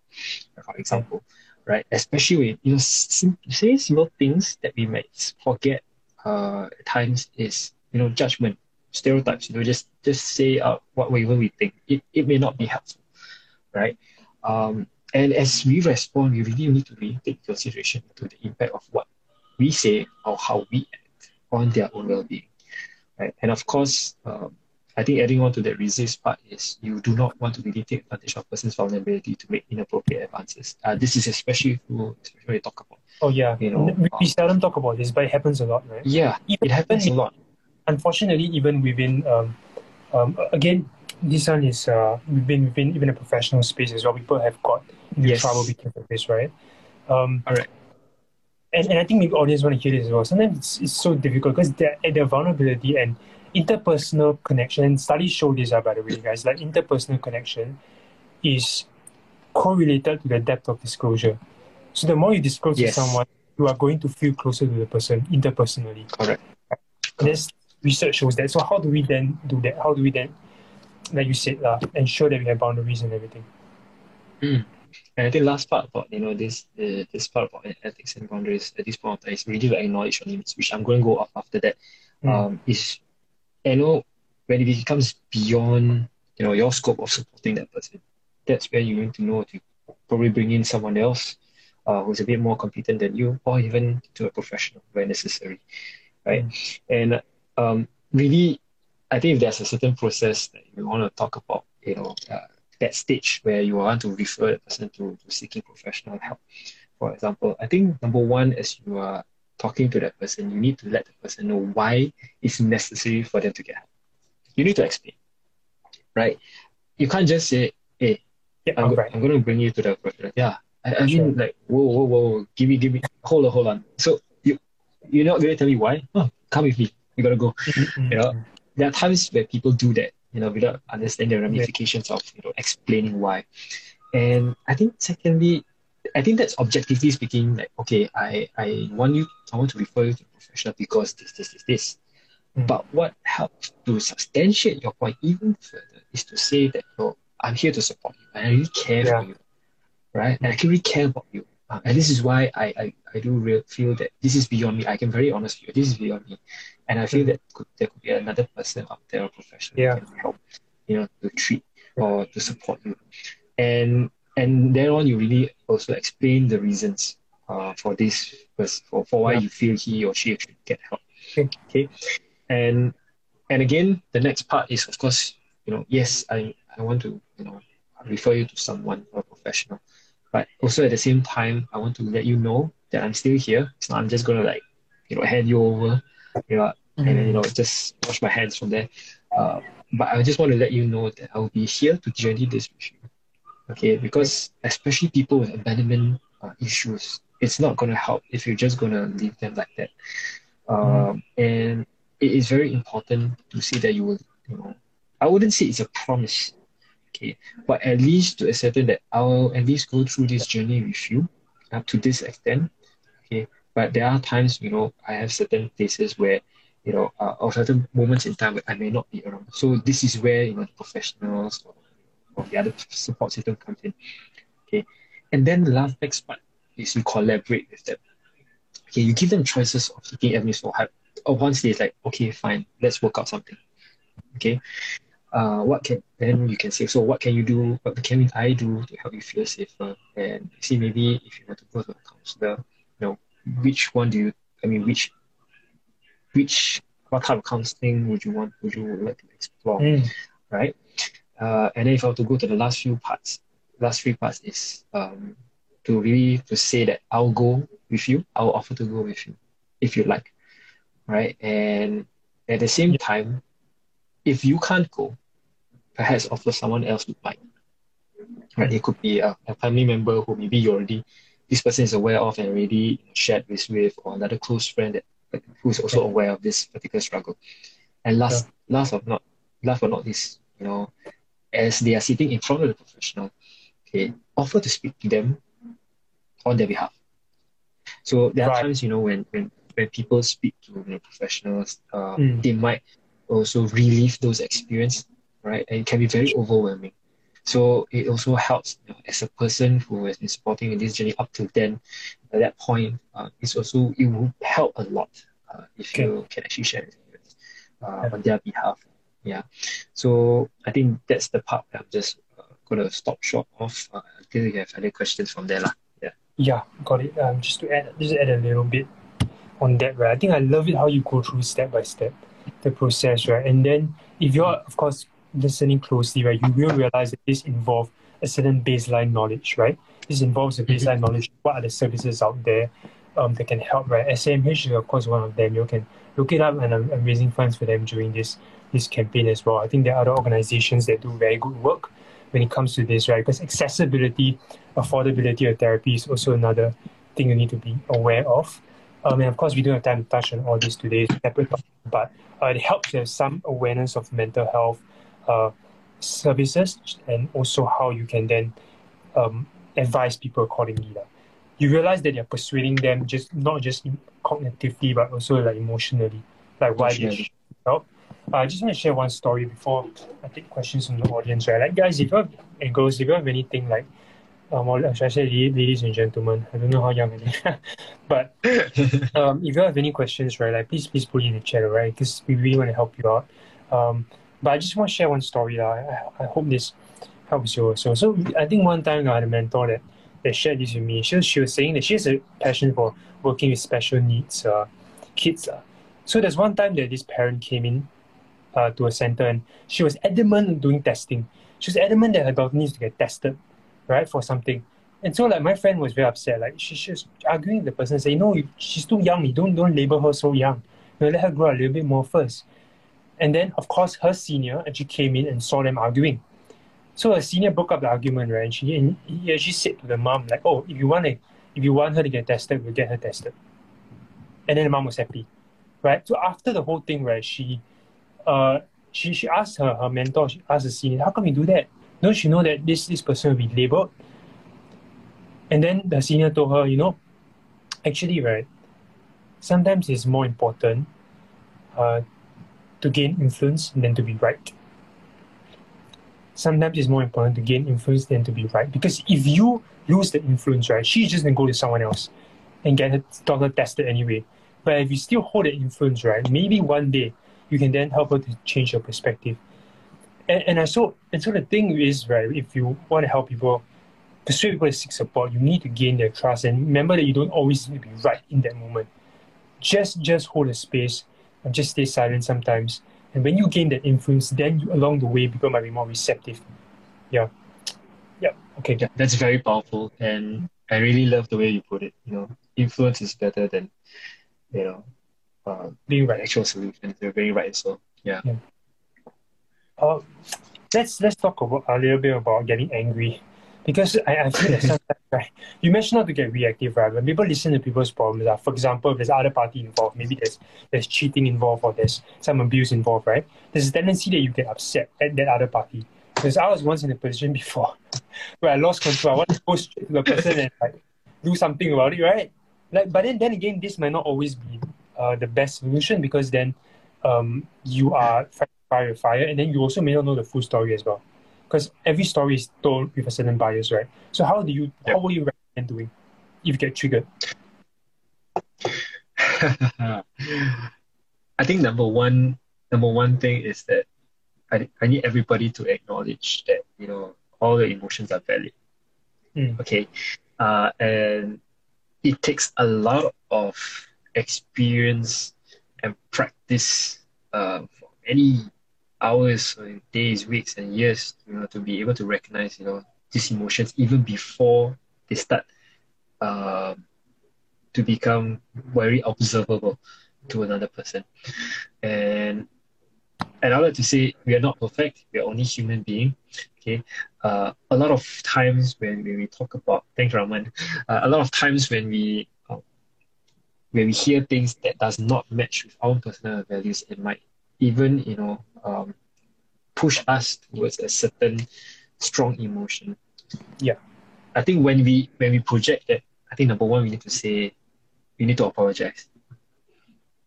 For example, right? Especially when you know, sim- say simple things that we might forget. Uh, at times is you know judgment, stereotypes. You know, just just say out whatever we think. It it may not be helpful, right? Um, and as we respond, we really need to really take consideration to the impact of what we say or how we act on their own well-being. Right? And of course, um, I think adding on to that resist part is you do not want to really take advantage of a person's vulnerability to make inappropriate advances. Uh, this is especially who, especially when you talk about. Oh, yeah. You know, we, we um, seldom talk about this, but it happens a lot, right? Yeah, Even- it happens a lot. Unfortunately, even within um, um, again, this one is uh, within within even a professional space as well. People have got into Yes. trouble because of this, right? Um, Alright. And, and I think maybe audience want to hear this as well. Sometimes it's, it's so difficult because their their vulnerability and interpersonal connection. And studies show this, uh, by the way, guys. Like interpersonal connection is correlated to the depth of disclosure. So the more you disclose Yes. to someone, you are going to feel closer to the person interpersonally. Correct. There's research shows that. So how do we then do that? How do we then, like you said, uh, ensure that we have boundaries and everything? And I think last part about you know this uh, this part about ethics and boundaries at this point of time is really to acknowledge your limits, which I'm going to go off after that. Mm. Um, is you know when it becomes beyond you know your scope of supporting that person, that's where you need to know to probably bring in someone else uh, who's a bit more competent than you, or even to a professional where necessary, right? And um, really, I think if there's a certain process that you want to talk about, you know. Uh, that stage where you want to refer the person to, to seeking professional help. For example, I think number one, as you are talking to that person, you need to let the person know why it's necessary for them to get help. You need to explain, right? You can't just say, "Hey, Yeah, I'm, go- right. I'm going to bring you to the professional." Yeah, I, I Sure. mean, like, whoa, whoa, whoa, give me, give me, hold on, hold on. So you, you're not going to tell me why? Oh, come with me. You gotta go Mm, you know, there are times where people do that, you know, without understanding the ramifications of, you know, explaining why. And I think secondly, I think that's objectively speaking, like, okay, I, I want you, I want to refer you to a professional because this, this, this, this. Mm. But what helps to substantiate your point even further is to say that, oh, I'm here to support you and I really care Yeah. for you, right? And I can really care about you. Uh, and this is why I, I, I do real, feel that this is beyond me. I can very honestly. This is beyond me. And I feel that could, there could be another person out there, a professional, Yeah. can help, you know, to treat or to support you. And and then on, you really also explain the reasons uh, for this, for, for why Yeah. you feel he or she should get help. Okay. okay. And and again, the next part is, of course, you know, yes, I, I want to, you know, refer you to someone, or a professional. But also at the same time, I want to let you know that I'm still here. So I'm just gonna like, you know, hand you over, you know, and then, you know, just wash my hands from there. Uh, but I just want to let you know that I'll be here to journey this with you. Okay, because especially people with abandonment uh, issues, it's not going to help if you're just going to leave them like that. Um, and it is very important to say that you will, you know, I wouldn't say it's a promise, okay, but at least to ascertain that I'll at least go through this journey with you up to this extent, okay. But there are times, you know, I have certain places where, you know, uh, or certain moments in time I may not be around. So this is where you know the professionals or, or the other support system comes in, okay. And then the last next part is you collaborate with them. Okay, you give them choices of taking avenues for help. Or once they're like, okay, fine, let's work out something. Okay. Uh, what can then you can say, so what can you do? What can I do to help you feel safer? And see maybe if you want to go to a counselor, you know, which one do you I mean which which what type of counseling would you want would you like to explore? Mm. right? Uh, and then if I were to go to the last few parts, last three parts is um, to really to say that I'll go with you. I'll offer to go with you if you like, right? And at the same time, if you can't go, perhaps offer someone else to buy. Right? It could be a, a family member who maybe you already this person is aware of and already shared this with, or another close friend that who's also aware of this particular struggle. And last, yeah. last of not, last but not least, you know, as they are sitting in front of the professional, okay, offer to speak to them on their behalf. So there are right. times, you know, when when when people speak to you know, professionals, uh, mm. they might also relive those experiences, right? And it can be very overwhelming. So it also helps you know, as a person who has been supporting in this journey up to then, at that point, uh, it's also it will help a lot uh, if okay. you can actually share it uh, yeah. on their behalf. Yeah. So I think that's the part that I'm just uh, gonna stop short of uh, until you have other questions from there, lah. Yeah. Yeah, got it. Um, just to add, just add a little bit on that, right? I think I love it how you go through step by step the process, right? And then if you're, of course, listening closely, right, you will realize that this involves a certain baseline knowledge, right? This involves a mm-hmm. baseline knowledge. What are the services out there um, that can help, right? SAMH is of course one of them. You can look it up, and I'm, I'm raising funds for them during this this campaign as well. I think there are other organizations that do very good work when it comes to this, right? Because accessibility, affordability of therapy is also another thing you need to be aware of. Um, and of course, we don't have time to touch on all this today, but uh, it helps to have some awareness of mental health uh, services and also how you can then um, advise people accordingly. Like. You realize that you're persuading them just not just cognitively but also like emotionally, like why they should help. Uh, I just want to share one story before I take questions from the audience, right? Like, guys, if you have, and girls, if you have anything like, um, or should I say, ladies and gentlemen, I don't know how young it is, but um, if you have any questions, right, like, please, please put it in the chat, right? Because we really want to help you out. Um, but I just want to share one story. I, I hope this helps you also. So I think one time I had a mentor that, that shared this with me. She was, she was saying that she has a passion for working with special needs uh, kids. Uh. So there's one time that this parent came in uh, to a center and she was adamant doing testing. She was adamant that her daughter needs to get tested, right, for something. And so like my friend was very upset. Like she, she was arguing with the person, saying, No, she's too young, you don't don't label her so young. You know, let her grow a little bit more first. And then, of course, her senior actually came in and saw them arguing. So her senior broke up the argument, right? And she and he actually said to the mom, like, "Oh, if you want to, if you want her to get tested, we'll get her tested." And then the mom was happy, right? So after the whole thing, right, she, uh, she she asked her her mentor, she asked the senior, "How come you do that? Don't you know that this this person will be labeled?" And then the senior told her, "You know, actually, right, sometimes it's more important." Uh, to gain influence than to be right. Sometimes it's more important to gain influence than to be right. Because if you lose the influence, right, she's just gonna go to someone else and get her daughter tested anyway. But if you still hold the influence, right, maybe one day you can then help her to change her perspective. And, and I so and so the thing is, right, if you want to help people persuade people to seek support, you need to gain their trust and remember that you don't always need to be right in that moment. Just just hold a space and just stay silent sometimes. And when you gain that influence, then you, along the way, people might be more receptive. Yeah. Yeah. Okay. Yeah, that's very powerful. And I really love the way you put it. You know, influence is better than, you know, uh, being right. Actual solutions. You're very right. So, yeah. yeah. Uh, let's let's talk about a little bit about getting angry because I, I feel that sometimes, right, you mentioned not to get reactive, right? When people listen to people's problems, uh, for example, if there's other party involved, maybe there's there's cheating involved or there's some abuse involved, right? There's a tendency that you get upset at that other party. Because I was once in a position before where I lost control. I want to go straight to the person and like do something about it, right? Like, but then, then again, this might not always be uh, the best solution because then um, you are fire fire, and then you also may not know the full story as well because every story is told with a certain bias, right? So how do you how will you recommend doing if you get triggered? I think number one number one thing is that I, I need everybody to acknowledge that you know all the emotions are valid. Mm. Okay, uh, and it takes a lot of experience and practice uh, for any hours, days, weeks, and years, you know, to be able to recognize, you know, these emotions even before they start uh, to become very observable to another person. And and I like to say we are not perfect. We are only human being. Okay. Uh, a lot of times when, when we talk about thanks Raman, uh, a lot of times when we uh, when we hear things that does not match with our personal values, it might even you know um, push us towards a certain strong emotion. Yeah. I think when we when we project that, I think number one we need to say we need to apologize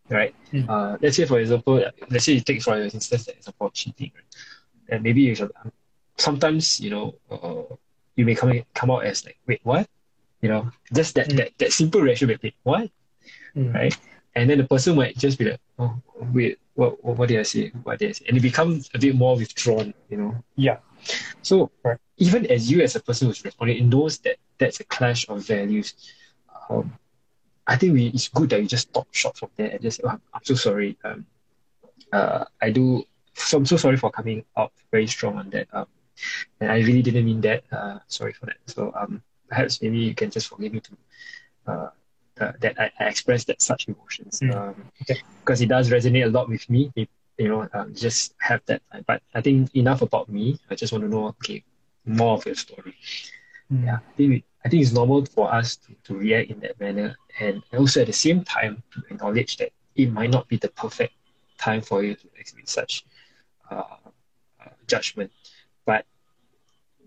right? Mm. Uh, let's say, for example, let's say you take for instance the example of cheating, right? And maybe you should, um, sometimes, you know, uh, you may come, come out as like, wait, what? You know, just that, mm. that, that simple reaction, wait, wait what? Mm. Right? And then the person might just be like, oh, wait, what, what, what did I say? What did I say? And it becomes a bit more withdrawn, you know? Yeah. So right. even as you as a person who's responding, it knows that that's a clash of values. Um, I think we it's good that you just stop short from there and just say, oh, I'm so sorry. Um, uh, I do. So I'm so sorry for coming out very strong on that. Um, and I really didn't mean that. Uh, sorry for that. So um, perhaps maybe you can just forgive me to uh, uh that I, I expressed that such emotions. Mm. Um, okay. because it does resonate a lot with me. It, you know, um, just have that. But I think enough about me. I just want to know, okay, more of your story. Mm. Yeah, I think we, I think it's normal for us to, to react in that manner and also at the same time to acknowledge that it might not be the perfect time for you to exhibit such uh, uh, judgment.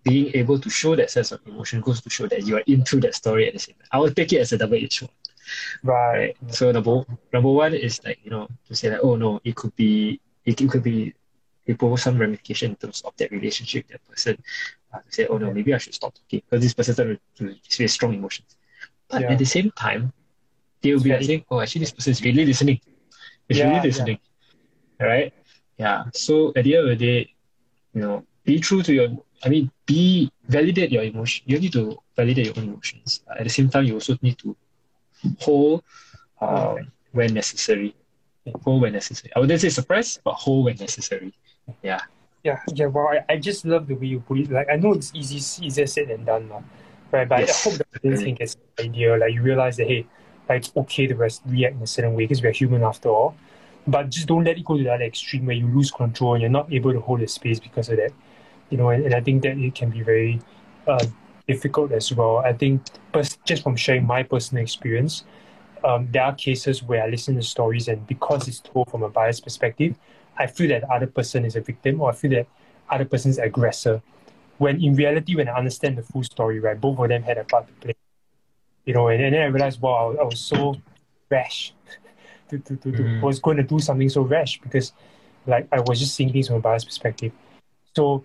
Being able to show that sense of emotion goes to show that you are into that story at the same time. I will take it as a double edged sword. Right. right. So number number one is like, you know, to say that, oh no, it could be it, it could be it pose some ramification in terms of that relationship, that person. Uh, to say, oh no, maybe I should stop talking because this person started to display strong emotions. But yeah. at the same time, they'll be saying, oh, actually, this person is really listening. It's yeah, really listening. Yeah. Right? Yeah. So at the end of the day, you know, be true to your, I mean, be, validate your emotion. You need to validate your own emotions. At the same time, you also need to hold uh, when necessary. Hold when necessary. I wouldn't say suppress, but hold when necessary. Yeah. Yeah, yeah. Well, I, I just love the way you put it. Like, I know it's easy, easier said than done, now, right? But yes. I hope that the thing gets the idea. Like, you realize that, hey, like, it's okay to rest, react in a certain way because we're human after all. But just don't let it go to that extreme where you lose control and you're not able to hold the space because of that. You know, and, and I think that it can be very uh, difficult as well. I think, but just from sharing my personal experience, um, there are cases where I listen to stories and because it's told from a biased perspective, I feel that the other person is a victim or I feel that other person is aggressor. When in reality, when I understand the full story, right, both of them had a part to play. You know, and, and then I realized, wow, I, I was so rash to, to, to, mm. to, was going to do something so rash because like I was just seeing things from a biased perspective. So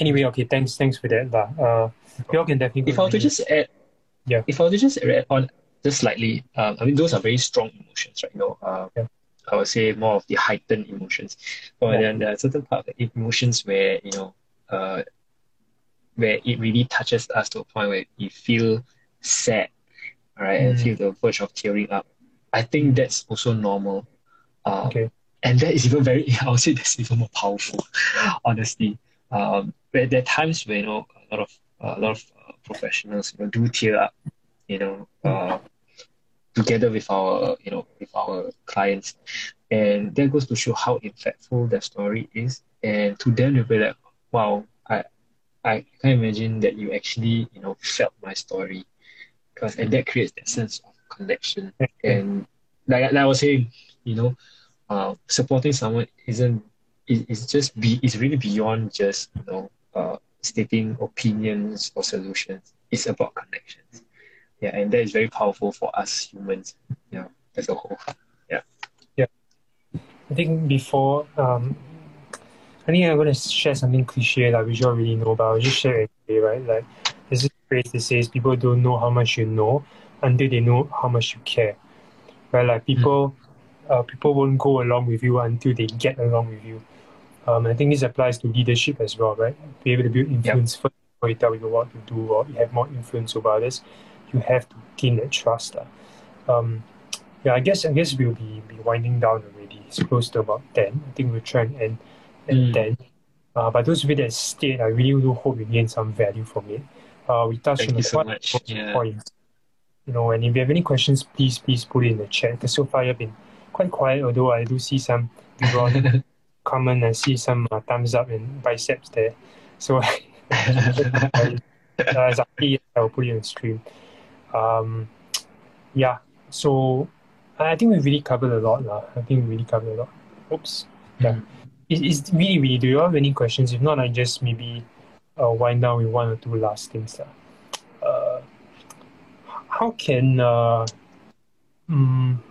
anyway, okay, thanks, thanks for that. Uh, you all can definitely. If I were to just add, yeah, if I were to just add on just slightly, um, I mean, those are very strong emotions, right? You know, uh, yeah. I would say more of the heightened emotions. But yeah. then there are certain part of emotions where, you know, uh, where it really touches us to a point where we feel sad, right, mm. and feel the verge of tearing up. I think that's also normal. Um, okay. And that is even very, I would say that's even more powerful, honestly. Um, but there are times where, you know, a lot of, uh, a lot of uh, professionals, you know, do tear up, you know, uh, together with our you know with our clients. And that goes to show how impactful their story is. And to them they'll be like wow i i can't imagine that you actually you know felt my story. Because and that creates that sense of connection. And like, like i was saying you know uh, supporting someone isn't is, is just be is really beyond just you know uh, stating opinions or solutions. It's about connections. Yeah and that is very powerful for us humans yeah as a whole. Yeah. Yeah. I think before um i think i'm going to share something cliche like which you already know but i'll just share it today right? Like there's this phrase that says people don't know how much you know until they know how much you care. Right? Like people mm. uh, people won't go along with you until they get along with you um, I think this applies to leadership as well, right? Be able to build influence yep. first before you tell people what to do or you have more influence over others you have to gain that trust. Uh. Um, yeah, I guess I guess we'll be, be winding down already. It's close to about 10. I think we'll try and end at mm. 10. Uh, but those of you that stayed, I really do hope you gain some value from it. Uh, we touched Thank on the so much. Yeah. points. You know, and if you have any questions, please please put it in the chat. Because so far you've been quite quiet, although I do see some people comment. and see some uh, thumbs up and biceps there. So uh, exactly, I'll put it on screen. Um, yeah, so I think we really covered a lot. lah. I think we really covered a lot. Oops. Yeah. Mm. It, it's really, really, do you have any questions? If not, I just maybe uh, wind down with one or two last things. lah. Uh, how can uh, um,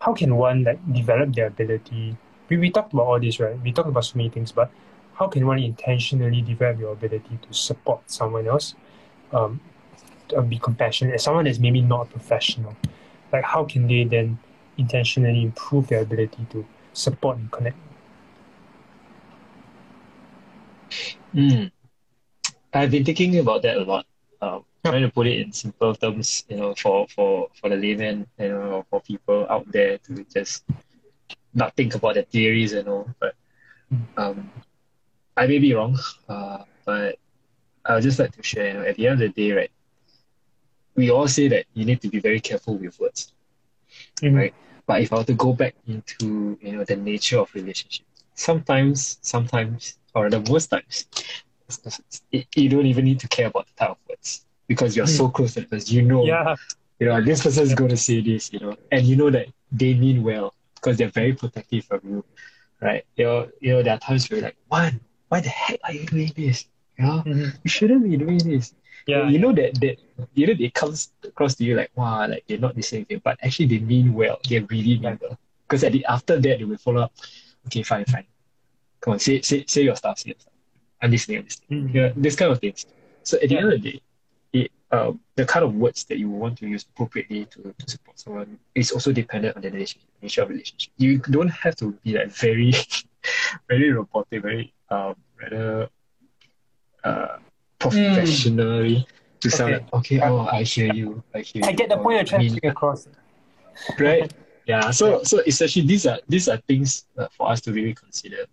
how can one like develop their ability? We, we talked about all this, right? We talked about so many things, but how can one intentionally develop your ability to support someone else, um, to be compassionate, as someone that's maybe not a professional? Like, how can they then intentionally improve their ability to support and connect? Mm. I've been thinking about that a lot. Um, trying to put it in simple terms, you know, for for for the layman, you know, for people out there to just not think about the theories and all. But um, I may be wrong, uh, but I would just like to share. You know, at the end of the day, right, we all say that you need to be very careful with words, Mhm. right? But if I were to go back into you know the nature of relationships, sometimes, sometimes, or the most times, it, you don't even need to care about the type of words because you're so close to the person. You know, Yeah, you know, this person is going to say this, you know, and you know that they mean well because they're very protective of you, right? You know, you know, there are times where you're like, one, why the heck are you doing this? You know, Mhm. you shouldn't be doing this. yeah, you know that that you know it comes across to you like, wow, like they're not the same thing, but actually they mean well. They really mean well. Because at the after that they will follow up. Okay, fine, fine. Come on, say say say your stuff, say your stuff. I'm listening, I'm listening. Mhm. Yeah, this kind of things. So at the Yeah. end of the day, uh, the kind of words that you want to use appropriately to, to support someone is also dependent on the nature of relationship. You don't have to be like very, very robotic, very um, rather uh, professionally to sound Okay. like okay, oh, I hear you, I hear I you. get the point you're trying to bring across. right? Yeah. So so essentially these are these are things uh, for us to really consider,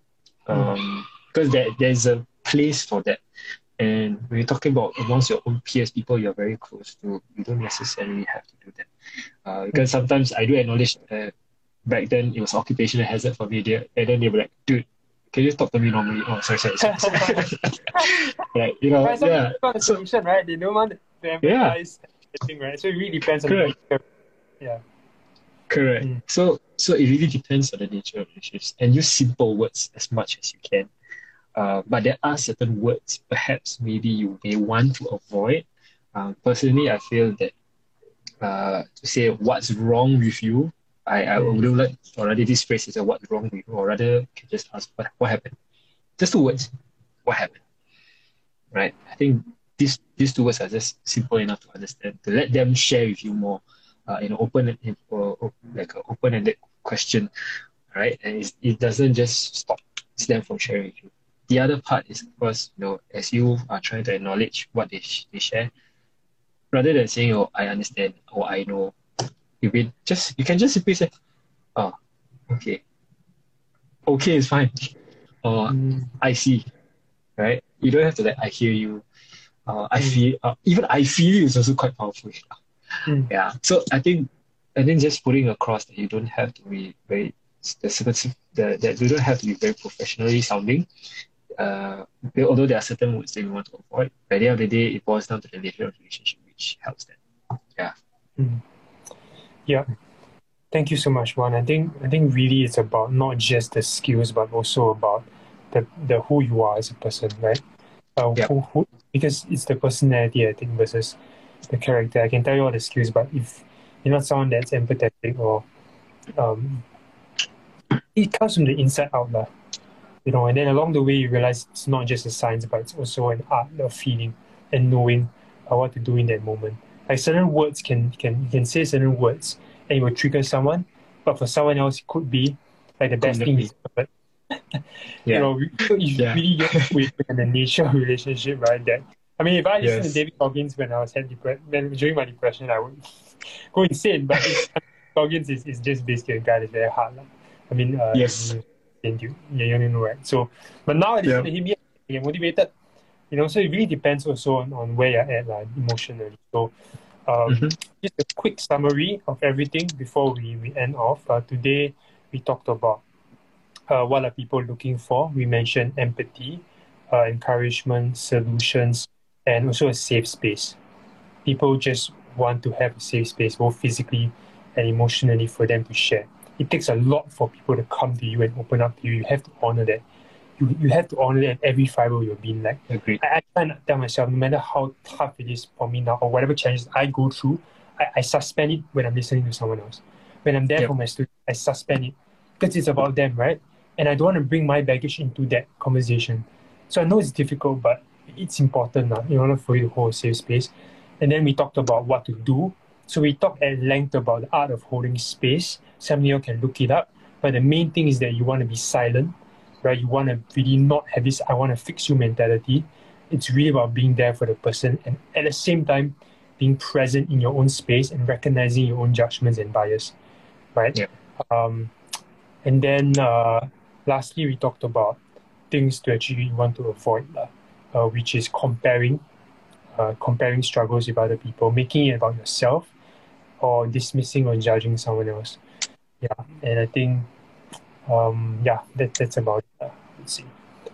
um, because there there's a place for that. And when you're talking about amongst your own peers, people you're very close to, you don't necessarily have to do that. Uh, because sometimes I do acknowledge uh, back then it was occupational hazard for me, there, and then they were like, dude, can you talk to me normally? Oh, sorry, sorry, sorry. like, you know, Right, some yeah. got the So- solution, right? They don't want to emphasize anything, right? So it really depends on the Yeah. Correct. Mm. So so it really depends on the nature of relationships and use simple words as much as you can. Uh, but there are certain words perhaps maybe you may want to avoid. Um, personally, I feel that uh, to say what's wrong with you, I, I Mm. wouldn't like, or rather this phrase is a what's wrong with you, or rather can just ask what, what happened. Just two words. What happened? Right? I think these these two words are just simple enough to understand. To let them share with you more uh, in an open in, or, or like an open-ended question, right? And it's, it doesn't just stop them from sharing with you. The other part is, of course, you know, as you are trying to acknowledge what they, sh- they share, rather than saying, "Oh, I understand," or "I know," you will just you can just simply say, "Oh, okay, okay is fine," or Mm. "I see," right? You don't have to like, "I hear you," uh, "I Mm. feel," uh, even "I feel you" is also quite powerful. Mm. Yeah. So I think, I think just putting across that you don't have to be very the that, that you don't have to be very professionally sounding. Uh, although there are certain words that we want to avoid, by the end of the day, it boils down to the nature of the relationship, which helps them. Mm. Yeah. Thank you so much, Juan. I think I think really it's about not just the skills, but also about the the who you are as a person, right? Uh, Yeah. who, who, because it's the personality, I think, versus the character. I can tell you all the skills, but if you're not someone that's empathetic or um, it comes from the inside out, lah. You know, and then along the way you realize it's not just a science, but it's also an art of feeling and knowing uh, what to do in that moment. Like certain words can can you can say certain words and it will trigger someone, but for someone else it could be like the best thing is but you know you Yeah. really get with the nature of relationship, right? That I mean if I listened Yes. to David Goggins when I was had depre- when during my depression I would go insane. But Goggins is, is just basically a guy that's very hard. lah. I mean uh Yes. you yeah, you know right. So but now listen Yeah. to him, yeah, I get motivated. You know, so it really depends also on, on where you're at like, emotionally. So um, Mhm. just a quick summary of everything before we, we end off. Uh, today we talked about uh, what are people looking for? We mentioned empathy, uh, encouragement, solutions, and also a safe space. People just want to have a safe space, both physically and emotionally, for them to share. It takes a lot for people to come to you and open up to you. You have to honor that. You, you have to honor that every fiber of your being. Like, Agreed. I, I try not tell myself, no matter how tough it is for me now, or whatever challenges I go through, I, I suspend it when I'm listening to someone else. When I'm there Yep. for my students, I suspend it because it's about them, right? And I don't want to bring my baggage into that conversation. So I know it's difficult, but it's important now in order for you to hold a safe space. And then we talked about what to do. So we talked at length about the art of holding space. Some of you can look it up. But the main thing is that you want to be silent, right? You want to really not have this I want to fix you mentality. It's really about being there for the person and at the same time being present in your own space and recognizing your own judgments and bias, right? Yeah. Um, and then uh, lastly, we talked about things to actually want to avoid, uh, which is comparing, uh, comparing struggles with other people, making it about yourself, or dismissing or judging someone else. Yeah, and I think, um, yeah, that, that's about it. Uh, let's see.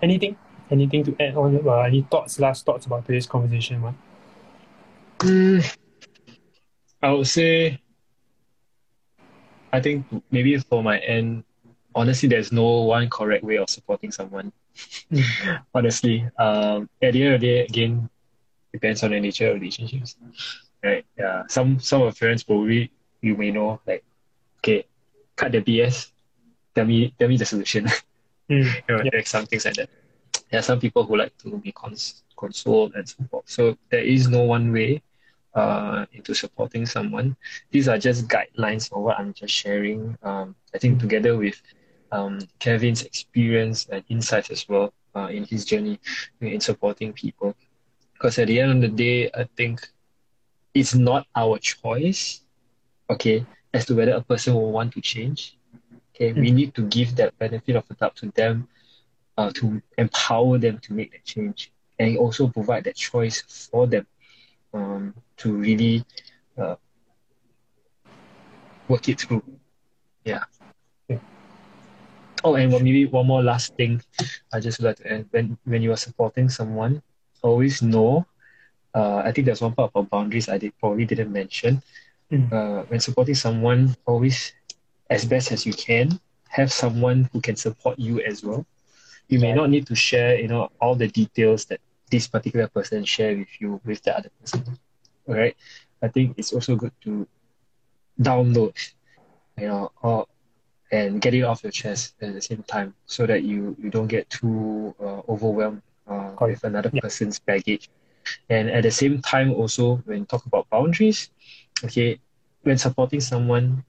Anything? Anything to add on? Uh, any thoughts? Last thoughts about today's conversation, man? Mm, I would say, I think maybe for my end, honestly, there's no one correct way of supporting someone. honestly, um, at the end of the day, again, depends on the nature of relationships, right? Yeah, some some of friends probably you may know like, okay, cut the BS, tell me tell me the solution. Mm, you know, Yeah. like some things like that. There are some people who like to be cons- consoled and so forth. So there is no one way uh, into supporting someone. These are just guidelines for what I'm just sharing. Um, I think together with um, Kevin's experience and insights as well uh, in his journey in supporting people. Because at the end of the day, I think it's not our choice, okay, as to whether a person will want to change. Okay, we need to give that benefit of the doubt to them uh, to empower them to make that change and also provide that choice for them um, to really uh, work it through. Yeah. Yeah. Oh, and one, maybe one more last thing I just like to add. When, when you are supporting someone, always know, uh, I think there's one part about boundaries I did probably didn't mention. Mm. Uh, when supporting someone, always, as best as you can, have someone who can support you as well you may Yeah. not need to share you know all the details that this particular person share with you with the other person all right i think it's also good to download you know or and get it off your chest at the same time so that you you don't get too uh, overwhelmed uh, with another Yeah. person's baggage and at the same time also when you talk about boundaries okay when supporting someone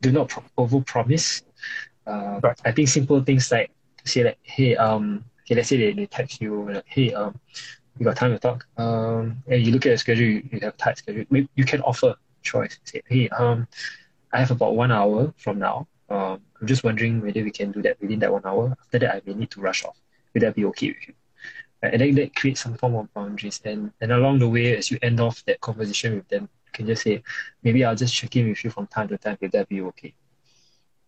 do not pro- over promise uh, Right. i think simple things like say like hey um okay let's say they, they text you like hey um you got time to talk? Um and you look at your schedule you, you have tight schedule. Maybe you can offer choice. Say hey um i have about one hour from now. Um i'm just wondering whether we can do that within that one hour. After that i may need to rush off. Would that be okay with you Right, and then that creates some form of boundaries and and along the way as you end off that conversation with them you can just say maybe i'll just check in with you from time to time would that be okay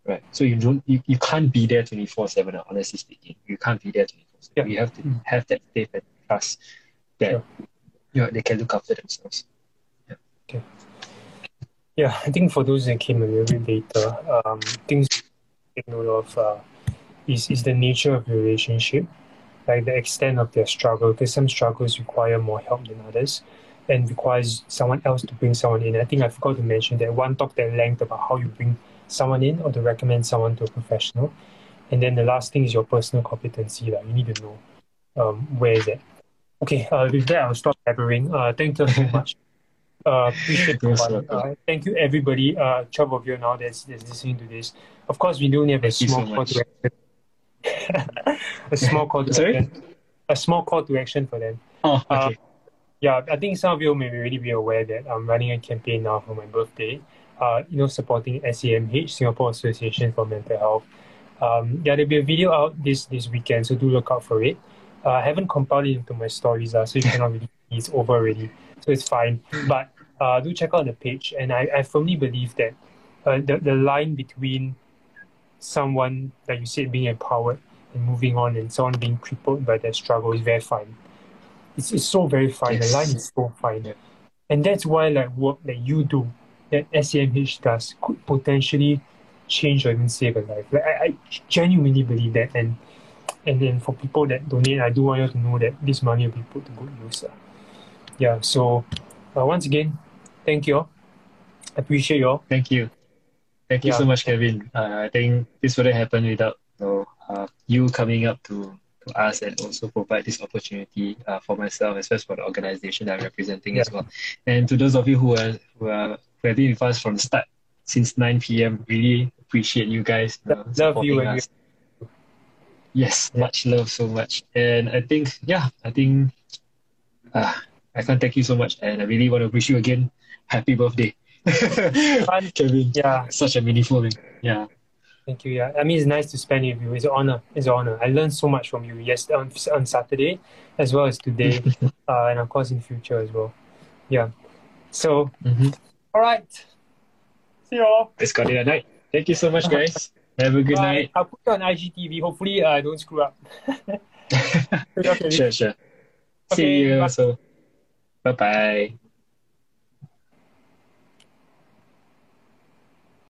Right. So you don't you, you can't be there 24-7, honestly speaking. You can't be there 24-7. Yeah. You have to Mm. have that faith and trust that Sure. you know, they can look after themselves. Yeah, I think for those that came a little bit later, um, things to take note of uh, is, is the nature of the relationship, like the extent of their struggle, because some struggles require more help than others and requires someone else to bring someone in. I think I forgot to mention that one talked at length about how you bring someone in or to recommend someone to a professional. And then the last thing is your personal competency. Like you need to know um, where is it. Okay, uh, with that, I'll stop blabbering. Uh, thank you so much. Uh, appreciate it. Uh, thank you, everybody. Uh, 12 of you now that's, that's listening to this. Of course, we do have a Thank small so a small call to Sorry? action. A small call to action for them. Oh, Uh, okay. Yeah, I think some of you may already be aware that I'm running a campaign now for my birthday. Uh, you know, supporting SAMH, Singapore Association for Mental Health. Um, yeah, there'll be a video out this this weekend, so do look out for it. Uh, I haven't compiled it into my stories, uh, so you cannot really see it's over already, so it's fine. But uh, do check out the page, and I, I firmly believe that uh, the the line between someone, like you said, being empowered and moving on, and someone being crippled by their struggle is very fine. It's, it's so very fine. Yes. The line is so fine. And that's why like work that you do, that SAMH does, could potentially change or even save a life. Like I, I genuinely believe that and and then for people that donate, I do want you to know that this money will be put to good use. Uh. Yeah, so uh, once again, thank you all. Appreciate you all. Thank you. Thank you Yeah. so much, Kevin. Uh, I think this wouldn't happen without you, know, uh, you coming up to, to us and also provide this opportunity uh, for myself, as well as for the organization that I'm representing as well. And to those of you who are who are who have been with us from the start since 9 p.m., really appreciate you guys. you know, Love you us. Yes, much love, so much. And I think, yeah, I think uh, I can't thank you so much. And I really want to wish you again happy birthday. Kevin, Yeah, such a meaningful thing. Yeah. thank you. Yeah, I mean it's nice to spend it with you. It's an honor. It's an honor. I learned so much from you. Yes, on, on Saturday, as well as today, uh, and of course in future as well. Yeah. So, Mhm. all right. See you all. Let's call it a night. Thank you so much, guys. Have a good Bye. night. I'll put you on IGTV. Hopefully, uh, I don't screw up. okay. sure, sure. Okay, See you. bye. So, bye bye.